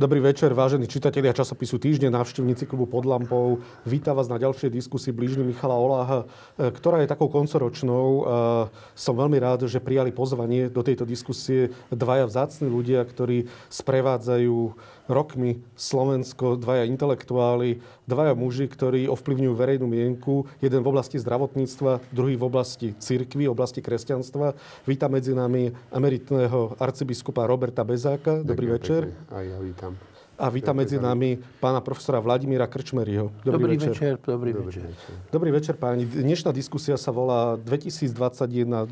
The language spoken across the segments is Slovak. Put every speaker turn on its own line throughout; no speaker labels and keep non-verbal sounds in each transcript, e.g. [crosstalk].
Dobrý večer, vážení čitatelia časopisu Týždeň, návštevníci klubu pod lampou. Vítam vás na ďalšej diskusii blížny Michala Oláha, e, ktorá je takou koncoročnou. E, som veľmi rád, že prijali pozvanie do tejto diskusie dvaja vzácni ľudia, ktorí sprevádzajú rokmi Slovensko, dvaja intelektuáli, dvaja muži, ktorí ovplyvňujú verejnú mienku, jeden v oblasti zdravotníctva, druhý v oblasti cirkvy, oblasti kresťanstva. Vítam medzi nami emeritného arcibiskupa Roberta Bezáka. Dobrý Ďakujem večer.
Aj ja vítam.
A vítam medzi nami pána profesora Vladimíra Krčmeryho.
Dobrý, dobrý večer. večer. Dobrý, dobrý večer.
večer. Dobrý večer, páni. Dnešná diskusia sa volá 2021-2022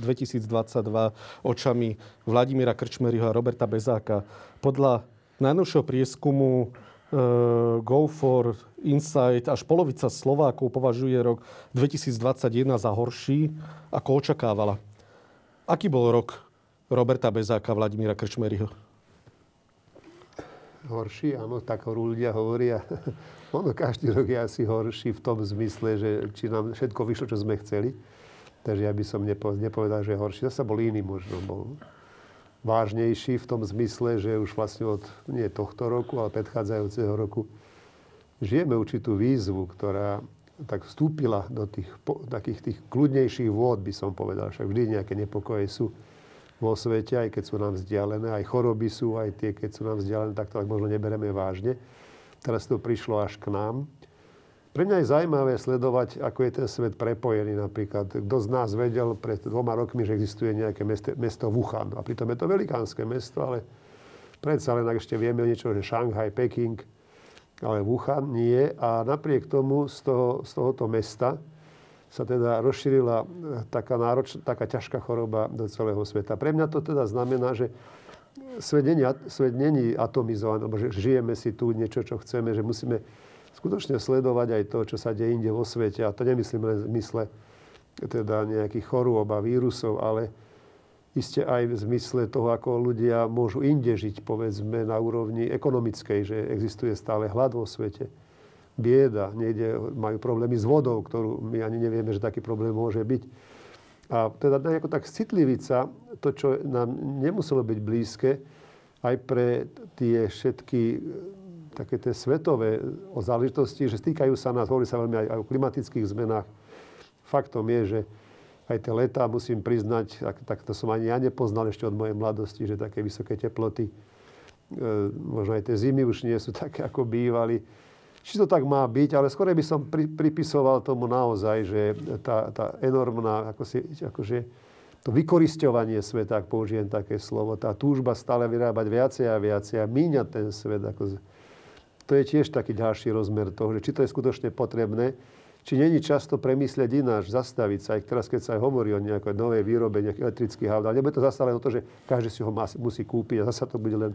očami Vladimíra Krčmeryho a Roberta Bezáka. Podľa najnovšieho prieskumu uh, Go for Insight až polovica Slovákov považuje rok 2021 za horší, ako očakávala. Aký bol rok Roberta Bezáka a Vladimíra Krčmeryho?
Horší, áno, tak ľudia hovoria. [laughs] ono každý rok je asi horší v tom zmysle, že či nám všetko vyšlo, čo sme chceli. Takže ja by som nepovedal, že je horší. Zase bol iný možno. Bol vážnejší v tom zmysle, že už vlastne od nie tohto roku, ale predchádzajúceho roku žijeme určitú výzvu, ktorá tak vstúpila do tých takých tých kľudnejších vôd, by som povedal. Však vždy nejaké nepokoje sú vo svete, aj keď sú nám vzdialené, aj choroby sú, aj tie, keď sú nám vzdialené, tak to tak možno nebereme vážne. Teraz to prišlo až k nám. Pre mňa je zaujímavé sledovať, ako je ten svet prepojený napríklad. Kto z nás vedel pred dvoma rokmi, že existuje nejaké mesto, mesto Wuhan. A pritom je to velikánske mesto, ale predsa len ak ešte vieme niečo, že Šanghaj, Peking, ale Wuhan nie. A napriek tomu z, toho, z tohoto mesta sa teda rozšírila eh, taká, nároč, taká ťažká choroba do celého sveta. Pre mňa to teda znamená, že svet není, svet není atomizovaný, alebo že žijeme si tu niečo, čo chceme, že musíme skutočne sledovať aj to, čo sa deje inde vo svete. A to nemyslím len v zmysle teda nejakých chorôb a vírusov, ale iste aj v zmysle toho, ako ľudia môžu inde žiť, povedzme, na úrovni ekonomickej, že existuje stále hlad vo svete bieda, nejde, majú problémy s vodou, ktorú my ani nevieme, že taký problém môže byť. A teda nejako tak citliviť to, čo nám nemuselo byť blízke, aj pre tie všetky také tie svetové záležitosti, že stýkajú sa nás, hovorí sa veľmi aj, aj o klimatických zmenách. Faktom je, že aj tie letá, musím priznať, tak, tak to som ani ja nepoznal ešte od mojej mladosti, že také vysoké teploty, e, možno aj tie zimy už nie sú také, ako bývali či to tak má byť, ale skôr by som pri, pripisoval tomu naozaj, že tá, tá enormná, ako si, akože to vykorisťovanie sveta, ak použijem také slovo, tá túžba stále vyrábať viacej a viacej a míňať ten svet, ako, to je tiež taký ďalší rozmer toho, že či to je skutočne potrebné, či není často premyslieť ináč, zastaviť sa, aj teraz, keď sa aj hovorí o nejakej novej výrobe nejakých elektrických aut, ale nebude to zase len o to, že každý si ho musí kúpiť a zase to bude len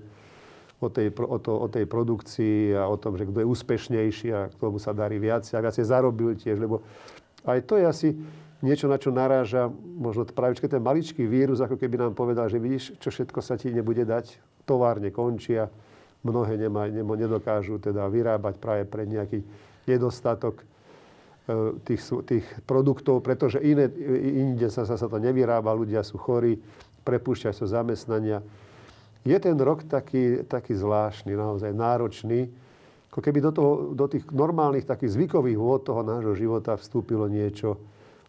o tej, o, to, o tej produkcii a o tom, že kto je úspešnejší a k tomu sa darí viac a viacej zarobil tiež, lebo aj to je asi niečo, na čo naráža možno práve ten maličký vírus, ako keby nám povedal, že vidíš, čo všetko sa ti nebude dať, továrne končia, mnohé nemá, nemo, nedokážu teda vyrábať práve pre nejaký nedostatok e, tých, tých produktov, pretože iné, inde sa, sa to nevyrába, ľudia sú chorí, prepúšťajú sa zamestnania je ten rok taký, taký zvláštny, naozaj náročný. Ako keby do, toho, do tých normálnych takých zvykových vôd toho nášho života vstúpilo niečo,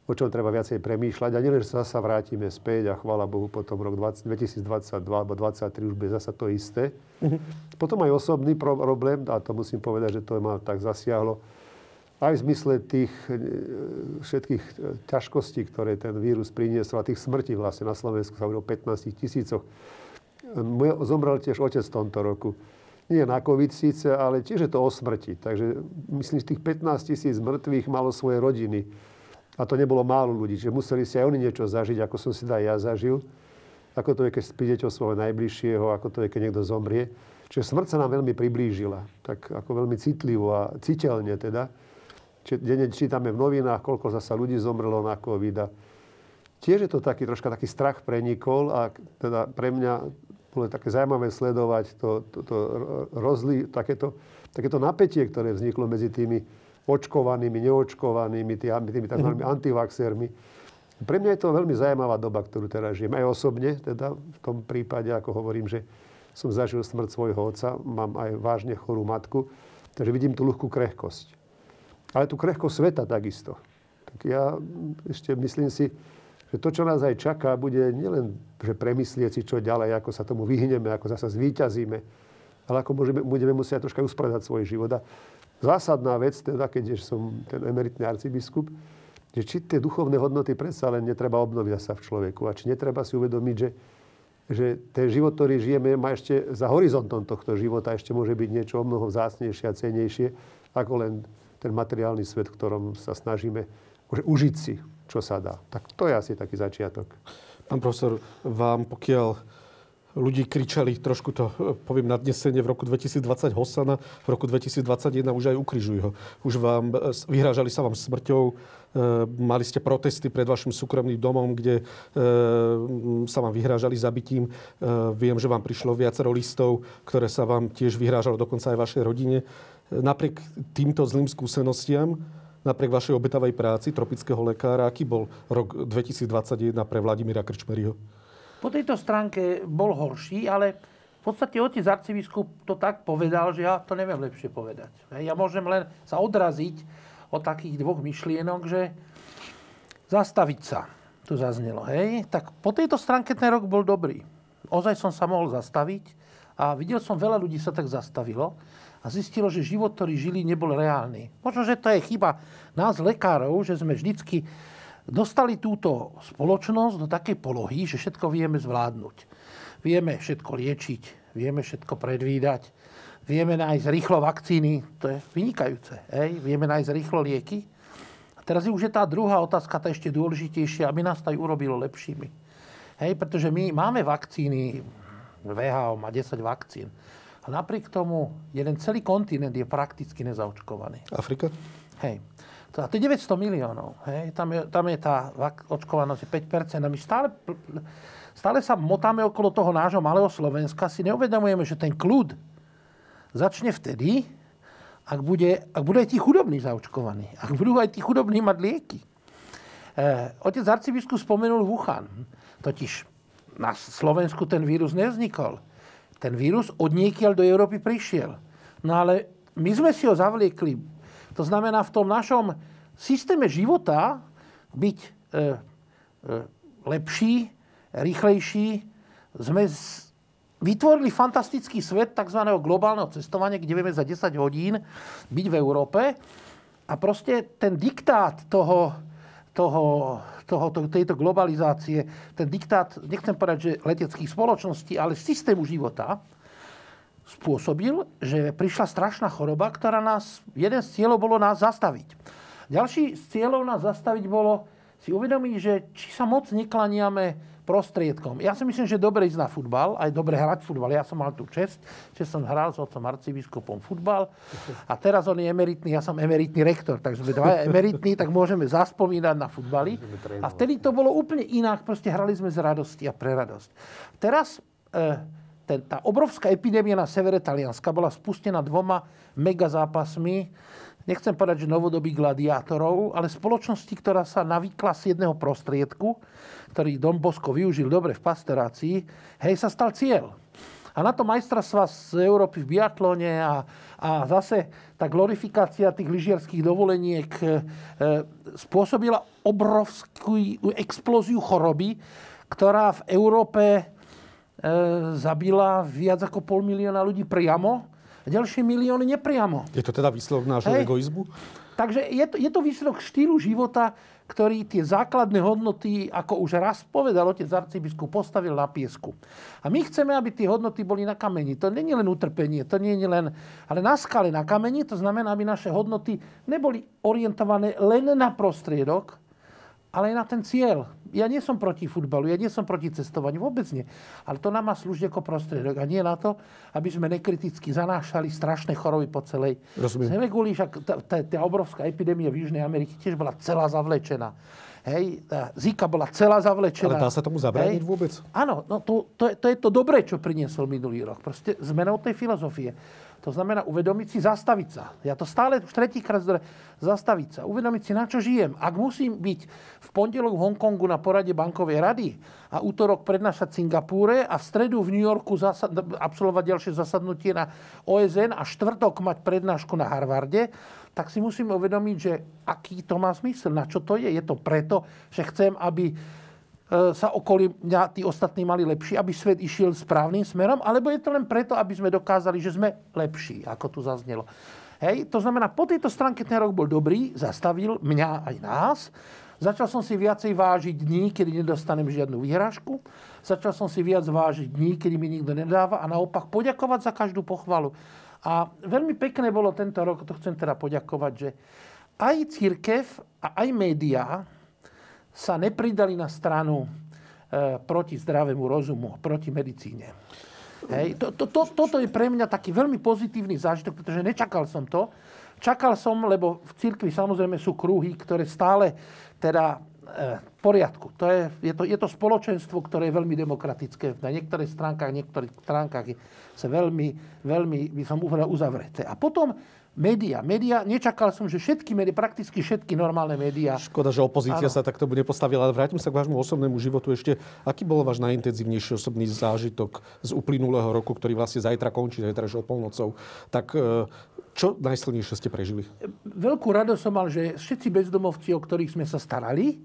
o čom treba viacej premýšľať. A nielen, že sa zasa vrátime späť a chvála Bohu, potom rok 20, 2022 alebo 2023 už bude zasa to isté. Mm-hmm. Potom aj osobný problém, a to musím povedať, že to ma tak zasiahlo, aj v zmysle tých e, všetkých e, ťažkostí, ktoré ten vírus priniesol a tých smrti vlastne na Slovensku sa hovorí o 15 tisícoch zomrel tiež otec v tomto roku. Nie na COVID síce, ale tiež je to o smrti. Takže myslím, že tých 15 tisíc mŕtvych malo svoje rodiny. A to nebolo málo ľudí. Čiže museli si aj oni niečo zažiť, ako som si aj ja zažil. Ako to je, keď prídete o svojho najbližšieho, ako to je, keď niekto zomrie. Čiže smrť sa nám veľmi priblížila. Tak ako veľmi citlivo a citeľne teda. Čiže denne čítame v novinách, koľko zasa ľudí zomrelo na COVID. Tiež je to taký troška taký strach prenikol a teda pre mňa bolo také zaujímavé sledovať to, to, to rozli, takéto, takéto napätie, ktoré vzniklo medzi tými očkovanými, neočkovanými, tými, tými tzv. Mm-hmm. antivaxermi. Pre mňa je to veľmi zaujímavá doba, ktorú teraz žijem. Aj osobne, teda v tom prípade, ako hovorím, že som zažil smrť svojho otca, mám aj vážne chorú matku, takže vidím tú ľahkú krehkosť. Ale tú krehkosť sveta takisto. Tak ja ešte myslím si, že to, čo nás aj čaká, bude nielen, že premyslieť si, čo ďalej, ako sa tomu vyhneme, ako zase zvíťazíme, ale ako môžeme, budeme musieť troška uspredať svoj život. A zásadná vec, teda, keď som ten emeritný arcibiskup, že či tie duchovné hodnoty predsa len netreba obnoviť sa v človeku a či netreba si uvedomiť, že že ten život, ktorý žijeme, má ešte za horizontom tohto života ešte môže byť niečo o mnoho vzácnejšie a cenejšie, ako len ten materiálny svet, v ktorom sa snažíme užiť si, čo sa dá. Tak to je asi taký začiatok.
Pán profesor, vám pokiaľ ľudí kričali, trošku to poviem nadnesenie, v roku 2020 Hosana, v roku 2021 už aj ukrižujú ho. Už vám, vyhrážali sa vám smrťou, Eh, mali ste protesty pred vašim súkromným domom, kde eh, sa vám vyhrážali zabitím. Eh, viem, že vám prišlo viacero listov, ktoré sa vám tiež vyhrážalo dokonca aj vašej rodine. Napriek týmto zlým skúsenostiam, napriek vašej obetavej práci tropického lekára, aký bol rok 2021 pre Vladimíra Krčmeryho?
Po tejto stránke bol horší, ale v podstate otec arcibiskup to tak povedal, že ja to neviem lepšie povedať. Ja môžem len sa odraziť o takých dvoch myšlienok, že zastaviť sa, tu zaznelo, hej. Tak po tejto stránke ten rok bol dobrý. Ozaj som sa mohol zastaviť a videl som, veľa ľudí sa tak zastavilo a zistilo, že život, ktorý žili, nebol reálny. Možno, že to je chyba nás, lekárov, že sme vždycky dostali túto spoločnosť do takej polohy, že všetko vieme zvládnuť. Vieme všetko liečiť, vieme všetko predvídať, Vieme nájsť rýchlo vakcíny, to je vynikajúce. Hej? Vieme nájsť rýchlo lieky. A teraz už je tá druhá otázka, tá ešte dôležitejšia, aby nás to aj urobilo lepšími. Hej? Pretože my máme vakcíny, VHO má 10 vakcín. A napriek tomu jeden celý kontinent je prakticky nezaočkovaný.
Afrika?
Hej. To, je 900 miliónov. Hej. Tam, je, tam je tá očkovanosť 5%. A my stále, stále sa motáme okolo toho nášho malého Slovenska. Si neuvedomujeme, že ten kľud, začne vtedy, ak, bude, ak budú aj tí chudobní zaočkovaní. Ak budú aj tí chudobní mať lieky. E, otec arcibiskup spomenul Wuhan. Totiž na Slovensku ten vírus nevznikol. Ten vírus od do Európy prišiel. No ale my sme si ho zavliekli. To znamená v tom našom systéme života byť e, e, lepší, rýchlejší, sme vytvorili fantastický svet tzv. globálneho cestovania, kde vieme za 10 hodín byť v Európe. A proste ten diktát toho, toho, toho, tejto globalizácie, ten diktát, nechcem povedať, že leteckých spoločností, ale systému života, spôsobil, že prišla strašná choroba, ktorá nás, jeden z cieľov bolo nás zastaviť. Ďalší z cieľov nás zastaviť bolo si uvedomiť, že či sa moc neklaniame prostriedkom. Ja si myslím, že dobre ísť na futbal, aj dobre hrať futbal. Ja som mal tú čest, že som hral s otcom arcibiskupom futbal a teraz on je emeritný, ja som emeritný rektor, takže sme dva emeritní, tak môžeme zaspomínať na futbali. A vtedy to bolo úplne inak, proste hrali sme z radosti a pre radosť. Teraz e, ten, tá obrovská epidémia na severe Talianska bola spustená dvoma mega zápasmi nechcem povedať, že novodobých gladiátorov, ale spoločnosti, ktorá sa navykla z jedného prostriedku, ktorý Don Bosco využil dobre v pasterácii, hej, sa stal cieľ. A na to majstrovstva z Európy v biatlone a, a zase tá glorifikácia tých lyžiarských dovoleniek e, e, spôsobila obrovskú explóziu choroby, ktorá v Európe e, zabila viac ako pol milióna ľudí priamo a ďalšie milióny nepriamo.
Je to teda výsledok nášho Hej. egoizmu?
Takže je to, je to výsledok štýlu života, ktorý tie základné hodnoty, ako už raz povedal otec arcibiskup, postavil na piesku. A my chceme, aby tie hodnoty boli na kameni. To nie je len utrpenie, to nie je len... Ale na skale na kameni, to znamená, aby naše hodnoty neboli orientované len na prostriedok, ale aj na ten cieľ. Ja nie som proti futbalu, ja nie som proti cestovaniu, vôbec nie. Ale to nám má slúžiť ako prostriedok a nie na to, aby sme nekriticky zanášali strašné choroby po celej
Rozumiem.
zeme. Kvôli, však tá, obrovská epidémia v Južnej Amerike tiež bola celá zavlečená. Hej, Zika bola celá zavlečená.
Ale dá sa tomu zabrániť vôbec?
Áno, no to, to, to je to dobré, čo priniesol minulý rok. Proste zmenou tej filozofie. To znamená uvedomiť si, zastaviť sa. Ja to stále už tretíkrát zdre, zastaviť sa. Uvedomiť si, na čo žijem. Ak musím byť v pondelok v Hongkongu na porade bankovej rady a útorok prednášať v Singapúre a v stredu v New Yorku zasad, absolvovať ďalšie zasadnutie na OSN a štvrtok mať prednášku na Harvarde, tak si musím uvedomiť, že aký to má zmysel, na čo to je. Je to preto, že chcem, aby sa okolí mňa tí ostatní mali lepší, aby svet išiel správnym smerom, alebo je to len preto, aby sme dokázali, že sme lepší, ako tu zaznelo. Hej, to znamená, po tejto stránke ten rok bol dobrý, zastavil mňa aj nás. Začal som si viacej vážiť dní, kedy nedostanem žiadnu výhražku. Začal som si viac vážiť dní, kedy mi nikto nedáva a naopak poďakovať za každú pochvalu. A veľmi pekné bolo tento rok, to chcem teda poďakovať, že aj církev a aj médiá sa nepridali na stranu e, proti zdravému rozumu, proti medicíne. Hej. To, to, to, toto je pre mňa taký veľmi pozitívny zážitok, pretože nečakal som to. Čakal som, lebo v cirkvi samozrejme sú krúhy, ktoré stále teda e, v poriadku. To je, je, to, je to spoločenstvo, ktoré je veľmi demokratické. Na niektorých stránkach, niektorých stránkach je sa veľmi, veľmi, by som povedal, uzavreté. A potom média. Média, nečakal som, že všetky médiá, prakticky všetky normálne médiá.
Škoda, že opozícia ano. sa takto bude postavila, ale vrátim sa k vášmu osobnému životu ešte. Aký bol váš najintenzívnejší osobný zážitok z uplynulého roku, ktorý vlastne zajtra končí, zajtra o polnocou? Tak e, čo najsilnejšie ste prežili?
Veľkú radosť som mal, že všetci bezdomovci, o ktorých sme sa starali,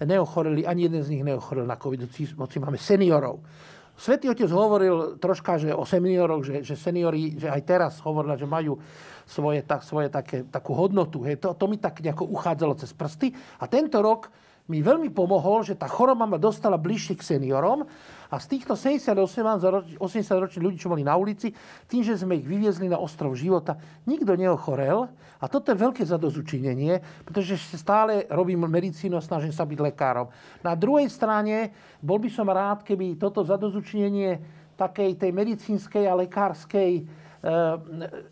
neochoreli, ani jeden z nich neochorel na COVID, hoci máme seniorov. Svetý otec hovoril troška že o senioroch, že, že seniori, že aj teraz hovorila, že majú svoje, tak, svoje také, takú hodnotu. Hej. To, to mi tak nejako uchádzalo cez prsty. A tento rok mi veľmi pomohol, že tá choroba ma dostala bližšie k seniorom a z týchto 78 80 ročných ľudí, čo boli na ulici, tým, že sme ich vyviezli na ostrov života, nikto neochorel a toto je veľké zadozučinenie, pretože stále robím medicínu a snažím sa byť lekárom. Na druhej strane bol by som rád, keby toto zadozučinenie takej tej medicínskej a lekárskej Eh,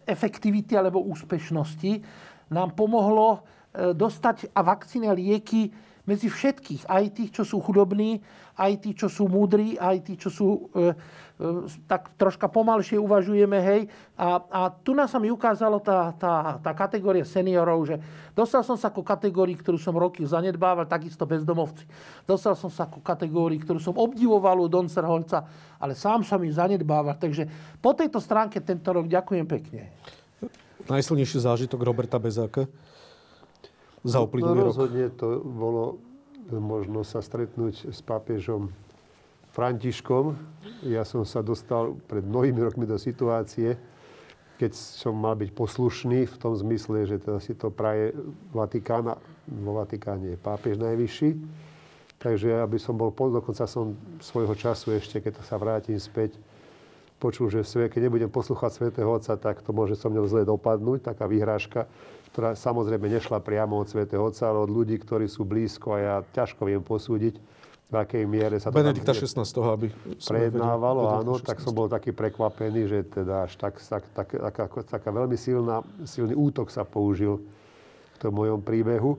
efektivity alebo úspešnosti nám pomohlo eh, dostať a vakcíny a lieky medzi všetkých. Aj tých, čo sú chudobní, aj tí, čo sú múdri, aj tí, čo sú e, e, tak troška pomalšie uvažujeme, hej. A, a tu nás sa mi ukázalo tá, tá, tá kategória seniorov, že dostal som sa ku kategórii, ktorú som roky zanedbával, takisto bezdomovci. Dostal som sa ku kategórii, ktorú som obdivoval u Don Serholca, ale sám som ju zanedbával. Takže po tejto stránke tento rok ďakujem pekne.
Najsilnejší zážitok Roberta Bezáka za uplynulý
no, rozhodne to bolo možno sa stretnúť s pápežom Františkom. Ja som sa dostal pred mnohými rokmi do situácie, keď som mal byť poslušný v tom zmysle, že teda si to praje Vatikána, vo Vatikáne je pápež najvyšší. Takže aby som bol, dokonca som svojho času ešte, keď sa vrátim späť, počul, že keď nebudem poslúchať svätého Otca, tak to môže so mnou zle dopadnúť, taká vyhrážka ktorá samozrejme nešla priamo od svätého Otca, ale od ľudí, ktorí sú blízko a ja ťažko viem posúdiť, v akej miere sa to
Benedikta 16. aby
prejednávalo, áno, tak som bol taký prekvapený, že teda až tak, tak, tak, taká, taká veľmi silná, silný útok sa použil v tom mojom príbehu.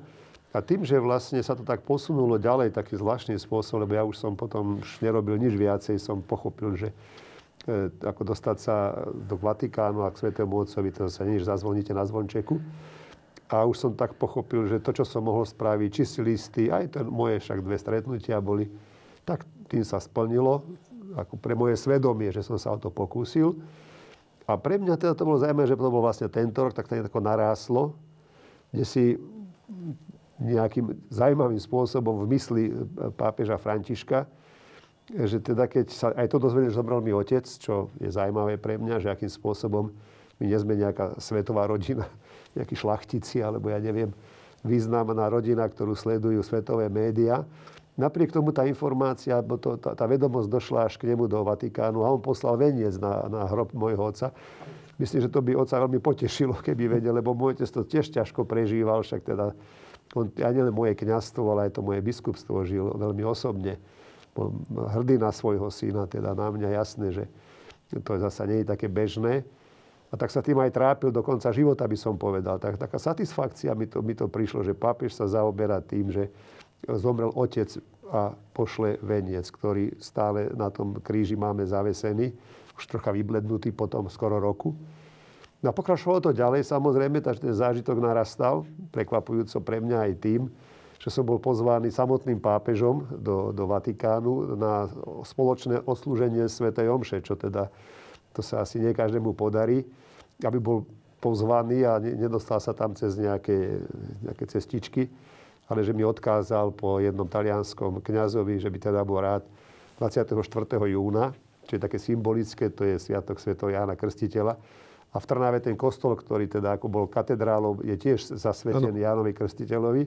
A tým, že vlastne sa to tak posunulo ďalej taký zvláštny spôsob, lebo ja už som potom už nerobil nič viacej, som pochopil, že e, ako dostať sa do Vatikánu a k Svetému Otcovi, to sa nič zazvoníte na zvončeku. A už som tak pochopil, že to, čo som mohol spraviť, či si listy, aj to moje však dve stretnutia boli, tak tým sa splnilo, ako pre moje svedomie, že som sa o to pokúsil. A pre mňa teda to bolo zaujímavé, že to bol vlastne tento rok, tak to ako naráslo, kde si nejakým zaujímavým spôsobom v mysli pápeža Františka, že teda keď sa aj to dozvedel, že zomrel mi otec, čo je zaujímavé pre mňa, že akým spôsobom my nie sme nejaká svetová rodina, nejakí šlachtici, alebo ja neviem, významná rodina, ktorú sledujú svetové médiá. Napriek tomu tá informácia, to, tá, tá vedomosť došla až k nemu do Vatikánu a on poslal veniec na, na hrob môjho otca. Myslím, že to by otca veľmi potešilo, keby vedel, lebo môj otec to tiež ťažko prežíval, však teda on, ja nielen moje kniazstvo, ale aj to moje biskupstvo žil veľmi osobne. Bol hrdý na svojho syna, teda na mňa jasné, že to zasa nie je také bežné. A tak sa tým aj trápil do konca života, by som povedal. Tak, taká satisfakcia mi to, mi to prišlo, že pápež sa zaoberá tým, že zomrel otec a pošle veniec, ktorý stále na tom kríži máme zavesený, už trocha vyblednutý po tom skoro roku. No a pokračovalo to ďalej, samozrejme, takže ten zážitok narastal, prekvapujúco pre mňa aj tým, že som bol pozvaný samotným pápežom do, do Vatikánu na spoločné odslúženie Svetej Omše, čo teda to sa asi nie každému podarí, aby bol pozvaný a nedostal sa tam cez nejaké, nejaké cestičky, ale že mi odkázal po jednom talianskom kňazovi, že by teda bol rád 24. júna, čo je také symbolické, to je Sviatok Sv. Jána Krstiteľa, a v Trnave ten kostol, ktorý teda ako bol katedrálou, je tiež zasvetený ano. Jánovi Krstiteľovi.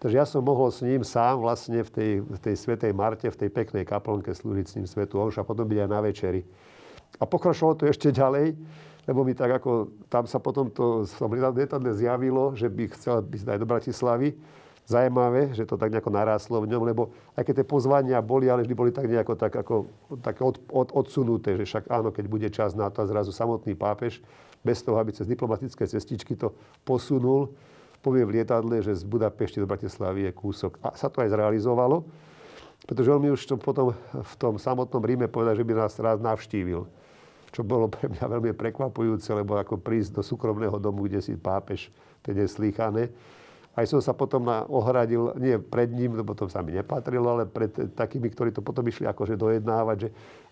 Takže ja som mohol s ním sám vlastne v tej, v tej Svetej Marte, v tej peknej kaplnke slúžiť s ním Svetu Omšu a potom byť aj na večeri. A pokračovalo to ešte ďalej, lebo mi tak ako, tam sa potom to som letadle zjavilo, že by chcel byť aj do Bratislavy. Zajímavé, že to tak nejako naráslo v ňom, lebo aj keď tie pozvania boli, ale vždy boli tak nejako tak, ako, tak od, od, odsunuté, že však áno, keď bude čas na to a zrazu samotný pápež, bez toho, aby cez diplomatické cestičky to posunul, povie v lietadle, že z Budapešti do Bratislavy je kúsok. A sa to aj zrealizovalo, pretože on mi už to potom v tom samotnom Ríme povedal, že by nás rád navštívil. Čo bolo pre mňa veľmi prekvapujúce, lebo ako prísť do súkromného domu, kde si pápež, to je slýchané. Aj som sa potom na, ohradil, nie pred ním, lebo to sa mi nepatrilo, ale pred takými, ktorí to potom išli akože dojednávať, že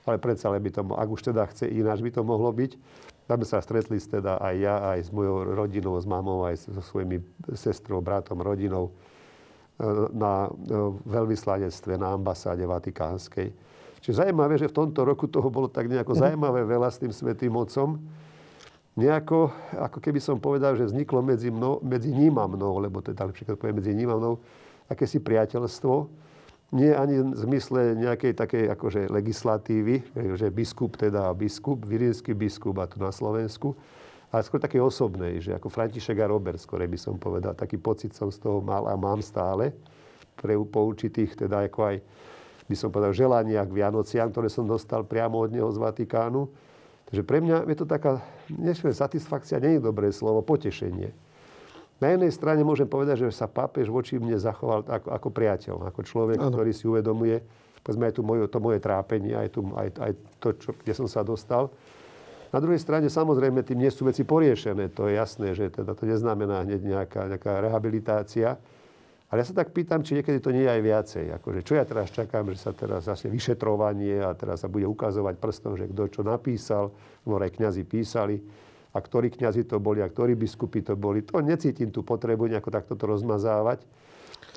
ale predsa by to, ak už teda chce ináč, by to mohlo byť. Tam sa stretli teda aj ja, aj s mojou rodinou, s mamou, aj so svojimi sestrou, bratom, rodinou e, na e, veľvyslanectve, na ambasáde vatikánskej. Čiže zaujímavé, že v tomto roku toho bolo tak nejako mhm. zaujímavé veľa s tým Svetým Otcom nejako, ako keby som povedal, že vzniklo medzi, mnou, medzi ním a mnou, lebo to je lepšie, keď poviem medzi ním a mnou, akési priateľstvo. Nie ani v zmysle nejakej takej akože legislatívy, že biskup teda biskup, virínsky biskup a tu na Slovensku, ale skôr také osobnej, že ako František a Robert, skôr by som povedal. Taký pocit som z toho mal a mám stále pre, po určitých, teda ako aj by som povedal, želaniach k Vianociam, ktoré som dostal priamo od neho z Vatikánu Takže pre mňa je to taká, nešme, satisfakcia, nie je dobré slovo, potešenie. Na jednej strane môžem povedať, že sa pápež voči mne zachoval ako, ako priateľ, ako človek, ano. ktorý si uvedomuje, povedzme aj tu moje, to moje trápenie, aj, tu, aj, aj to, čo, kde som sa dostal. Na druhej strane samozrejme tým nie sú veci poriešené. To je jasné, že teda to neznamená hneď nejaká, nejaká rehabilitácia. Ale ja sa tak pýtam, či niekedy to nie je aj viacej. Akože, čo ja teraz čakám, že sa teraz zase vyšetrovanie a teraz sa bude ukazovať prstom, že kto čo napísal, aj kňazi písali a ktorí kňazi to boli a ktorí biskupy to boli. To necítim tú potrebu nejako takto to rozmazávať.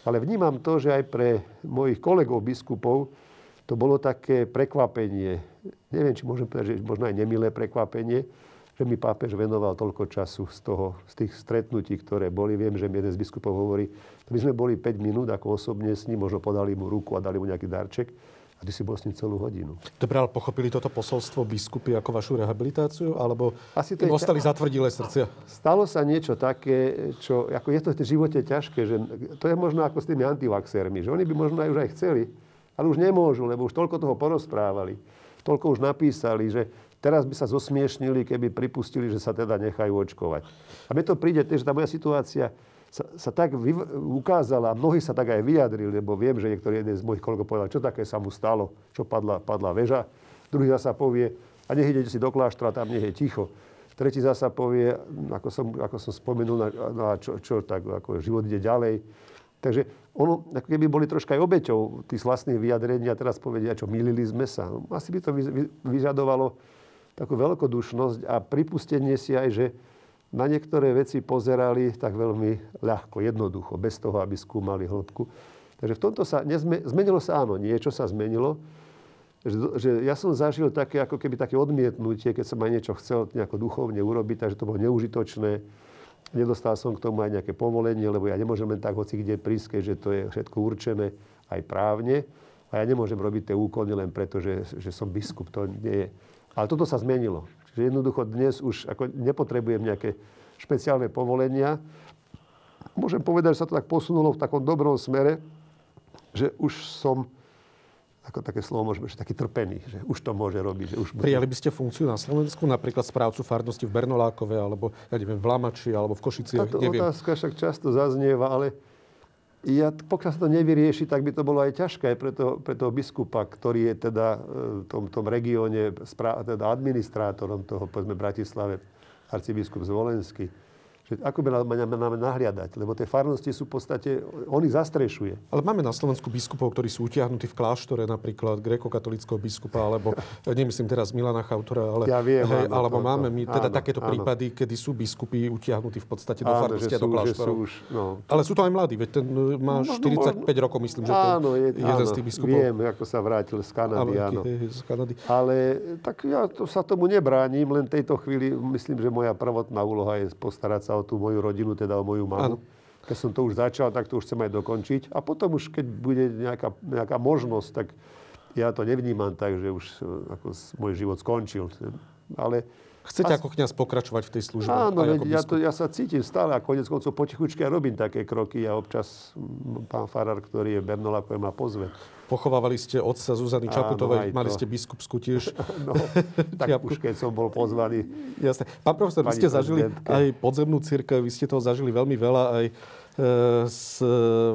Ale vnímam to, že aj pre mojich kolegov biskupov to bolo také prekvapenie. Neviem, či môžem povedať, že možno aj nemilé prekvapenie, že mi pápež venoval toľko času z, toho, z tých stretnutí, ktoré boli. Viem, že mi jeden z biskupov hovorí, my sme boli 5 minút ako osobne s ním, možno podali mu ruku a dali mu nejaký darček. A ty si bol s ním celú hodinu.
Dobre, ale pochopili toto posolstvo biskupy ako vašu rehabilitáciu? Alebo Asi to im ostali ťa... zatvrdilé srdcia?
Stalo sa niečo také, čo ako je to v živote ťažké, že to je možno ako s tými antivaxérmi, že oni by možno aj už aj chceli, ale už nemôžu, lebo už toľko toho porozprávali, toľko už napísali, že Teraz by sa zosmiešnili, keby pripustili, že sa teda nechajú očkovať. A mne to príde, že tá moja situácia sa, sa tak vy, ukázala, a mnohí sa tak aj vyjadrili, lebo viem, že niektorý jeden z mojich kolegov povedal, čo také sa mu stalo, čo padla, padla väža. Druhý zasa povie, a nech idete si do kláštora, tam nech je ticho. Tretí zasa povie, ako som, ako som spomenul, na, na čo, čo, tak ako život ide ďalej. Takže ono, ako keby boli troška aj obeťou tých vlastných vyjadrení a teraz povedia, čo milili sme sa. Asi by to vyžadovalo takú veľkodušnosť a pripustenie si aj, že na niektoré veci pozerali tak veľmi ľahko, jednoducho, bez toho, aby skúmali hĺbku. Takže v tomto sa nezme, zmenilo sa áno, niečo sa zmenilo. Že, že ja som zažil také, ako keby také odmietnutie, keď som aj niečo chcel nejako duchovne urobiť, takže to bolo neužitočné. Nedostal som k tomu aj nejaké povolenie, lebo ja nemôžem len tak hoci kde prísť, že to je všetko určené aj právne. A ja nemôžem robiť tie úkony len preto, že, že som biskup. To nie je. Ale toto sa zmenilo. Čiže jednoducho dnes už ako nepotrebujem nejaké špeciálne povolenia. Môžem povedať, že sa to tak posunulo v takom dobrom smere, že už som ako také slovo môžeme, že taký trpený, že už to môže robiť. Že už
bude... Prijali by ste funkciu na Slovensku, napríklad správcu farnosti v Bernolákove, alebo ja neviem, v Lamači, alebo v Košiciach,
Táto
neviem.
otázka však často zaznieva, ale ja, pokiaľ sa to nevyrieši, tak by to bolo aj ťažké pre, to, pre toho biskupa, ktorý je teda e, v tom, tom regióne teda administrátorom toho, povedzme, Bratislave. arcibiskup Zvolenský že ako máme, nahliadať, lebo tie farnosti sú v podstate, on ich zastrešuje.
Ale máme na Slovensku biskupov, ktorí sú utiahnutí v kláštore, napríklad grekokatolického biskupa, alebo [laughs] nemyslím teraz Milana Chautora, ale,
ja viem,
hej,
áno,
alebo
to,
máme my teda
áno,
takéto
áno.
prípady, kedy sú biskupy utiahnutí v podstate do farnosti a do kláštorov.
sú už, no.
Ale sú to aj mladí, veď ten e, má
No, no,
45
no,
rokov, myslím, že
Áno, je,
jeden
áno,
z tých biskupov.
viem, ako sa vrátil z Kanady,
Áno,
áno.
z Kanady.
Ale tak ja to sa tomu nebránim, len tejto chvíli myslím, že moja prvotná úloha je postarať sa o tú moju rodinu, teda o moju mamu.
Áno.
Keď som to už začal, tak to už chcem aj dokončiť. A potom už, keď bude nejaká, nejaká možnosť, tak ja to nevnímam tak, že už e, ako môj život skončil. Ale
Chcete ako kňaz pokračovať v tej službe?
Áno,
ako
ja, to, ja sa cítim stále a konec koncov potichučky ja robím také kroky a občas pán Farar, ktorý je Bernolakové, ma pozve.
Pochovávali ste otca Zuzany
Áno,
Čaputovej,
aj
mali
to.
ste biskupskú tiež. [laughs]
No, tak [laughs] už keď som bol pozvaný,
Jasné. Pán profesor, vy ste zažili aj podzemnú církev, vy ste toho zažili veľmi veľa aj e, s e,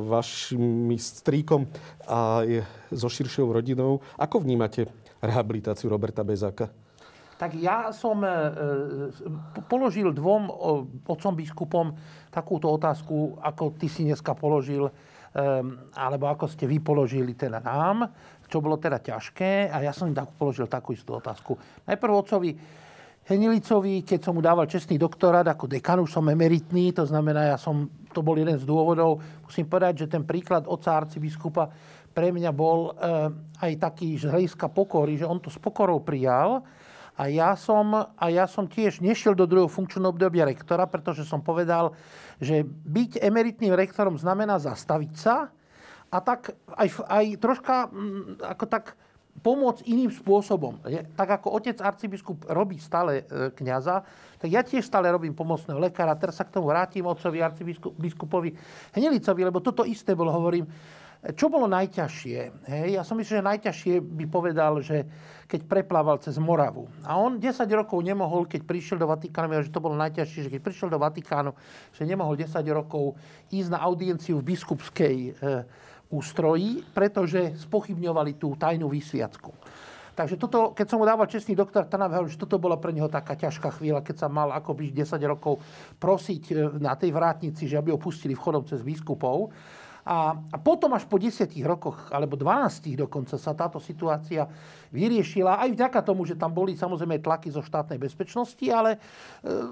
vašim strýkom a so širšou rodinou. Ako vnímate rehabilitáciu Roberta Bezáka?
Tak ja som e, položil dvom otcom biskupom takúto otázku, ako ty si dneska položil, alebo ako ste vy položili teda nám, čo bolo teda ťažké. A ja som im tak položil takú istú otázku. Najprv otcovi Henilicovi, keď som mu dával čestný doktorát ako dekan, už som emeritný, to znamená, ja som, to bol jeden z dôvodov, musím povedať, že ten príklad otca arcibiskupa pre mňa bol e, aj taký z hľadiska pokory, že on to s pokorou prijal, a ja, som, a ja som tiež nešiel do druhého funkčného obdobia rektora, pretože som povedal, že byť emeritným rektorom znamená zastaviť sa a tak aj, aj troška mm, ako tak pomôcť iným spôsobom. Tak ako otec arcibiskup robí stále e, kniaza, tak ja tiež stále robím pomocného lekára. Teraz sa k tomu vrátim otcovi arcibiskupovi Hnelicovi, lebo toto isté bolo, hovorím, čo bolo najťažšie? Hej? Ja som myslel, že najťažšie by povedal, že keď preplával cez Moravu. A on 10 rokov nemohol, keď prišiel do Vatikánu, že to bolo najťažšie, že keď prišiel do Vatikánu, že nemohol 10 rokov ísť na audienciu v biskupskej e, ústroji, pretože spochybňovali tú tajnú vysviacku. Takže toto, keď som mu dával čestný doktor, hovoril, že toto bola pre neho taká ťažká chvíľa, keď sa mal akoby 10 rokov prosiť e, na tej vrátnici, že aby ho pustili vchodom cez biskupov. A, a potom až po 10 rokoch, alebo 12 dokonca sa táto situácia vyriešila, aj vďaka tomu, že tam boli samozrejme tlaky zo štátnej bezpečnosti, ale e,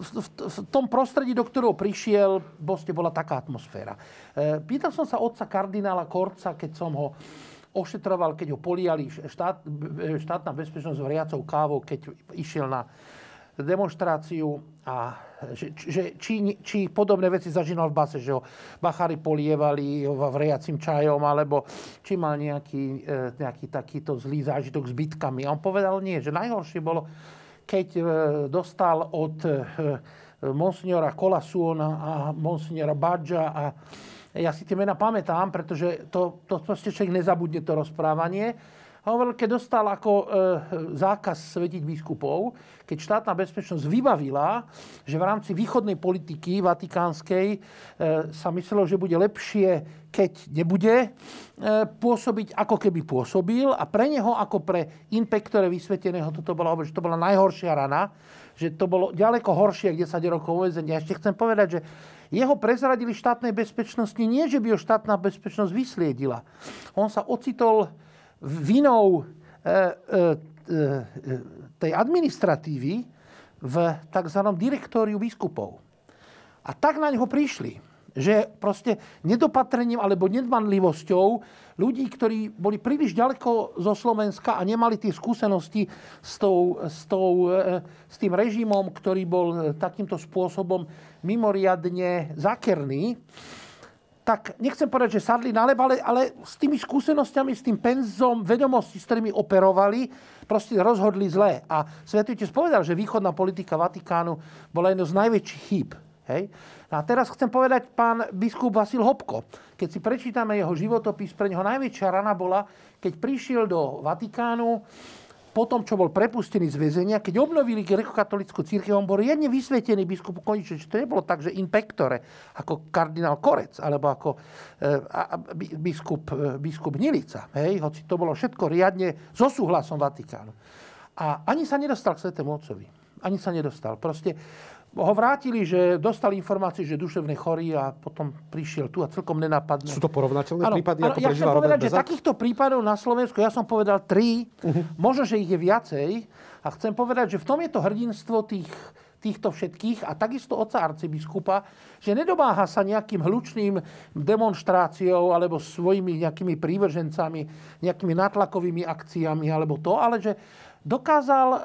v, v, v tom prostredí, do ktorého prišiel, proste bola taká atmosféra. E, Pýtal som sa otca kardinála Korca, keď som ho ošetroval, keď ho poliali štát, štátna bezpečnosť vriacou kávou, keď išiel na demonstráciu a že, že, či, či podobné veci zažínal v base, že ho bachári polievali vriacim čajom, alebo či mal nejaký, e, nejaký takýto zlý zážitok s bytkami. A on povedal nie, že najhoršie bolo, keď e, dostal od e, monsignora Kolasuona a monsignora Badža a ja si tie mená pamätám, pretože to, to proste človek nezabudne to rozprávanie. Hovoril, keď dostal ako e, zákaz svetiť biskupov, keď štátna bezpečnosť vybavila, že v rámci východnej politiky vatikánskej e, sa myslelo, že bude lepšie, keď nebude e, pôsobiť, ako keby pôsobil. A pre neho, ako pre inpektore vysveteného, toto bola, že to bola najhoršia rana, že to bolo ďaleko horšie, ako 10 rokov uväzenia. Ešte chcem povedať, že jeho prezradili štátnej bezpečnosti nie, že by ho štátna bezpečnosť vysliedila. On sa ocitol vinou e, e, e, tej administratívy v tzv. direktóriu biskupov. A tak na ňo prišli, že proste nedopatrením alebo nedbanlivosťou ľudí, ktorí boli príliš ďaleko zo Slovenska a nemali tie skúsenosti s, tou, s, tou, s tým režimom, ktorý bol takýmto spôsobom mimoriadne zákerný, tak nechcem povedať, že sadli na leb, ale, ale s tými skúsenostiami, s tým penzom vedomostí, s ktorými operovali, proste rozhodli zle. A Svetujte povedal, že východná politika Vatikánu bola jedno z najväčších chýb. Hej? A teraz chcem povedať pán biskup Vasil Hopko. Keď si prečítame jeho životopis, pre neho najväčšia rana bola, keď prišiel do Vatikánu, po tom, čo bol prepustený z väzenia, keď obnovili grekokatolickú církev, on bol riadne vysvetený biskup konečne, že to nebolo tak, že in pectore, ako kardinál Korec, alebo ako e, biskup, e, biskup Nilica. Hej? Hoci to bolo všetko riadne so súhlasom Vatikánu. A ani sa nedostal k Svetému Otcovi. Ani sa nedostal. Proste ho vrátili, že dostali informáciu, že je duševne chorý a potom prišiel tu a celkom nenápadne.
Sú to porovnateľné
Áno,
prípady,
áno,
ako
ja chcem povedať,
Robert
že takýchto prípadov na Slovensku, ja som povedal tri, možno, že ich je viacej. A chcem povedať, že v tom je to hrdinstvo tých, týchto všetkých a takisto oca arcibiskupa, že nedomáha sa nejakým hlučným demonstráciou alebo svojimi nejakými prívržencami, nejakými natlakovými akciami alebo to, ale že dokázal e,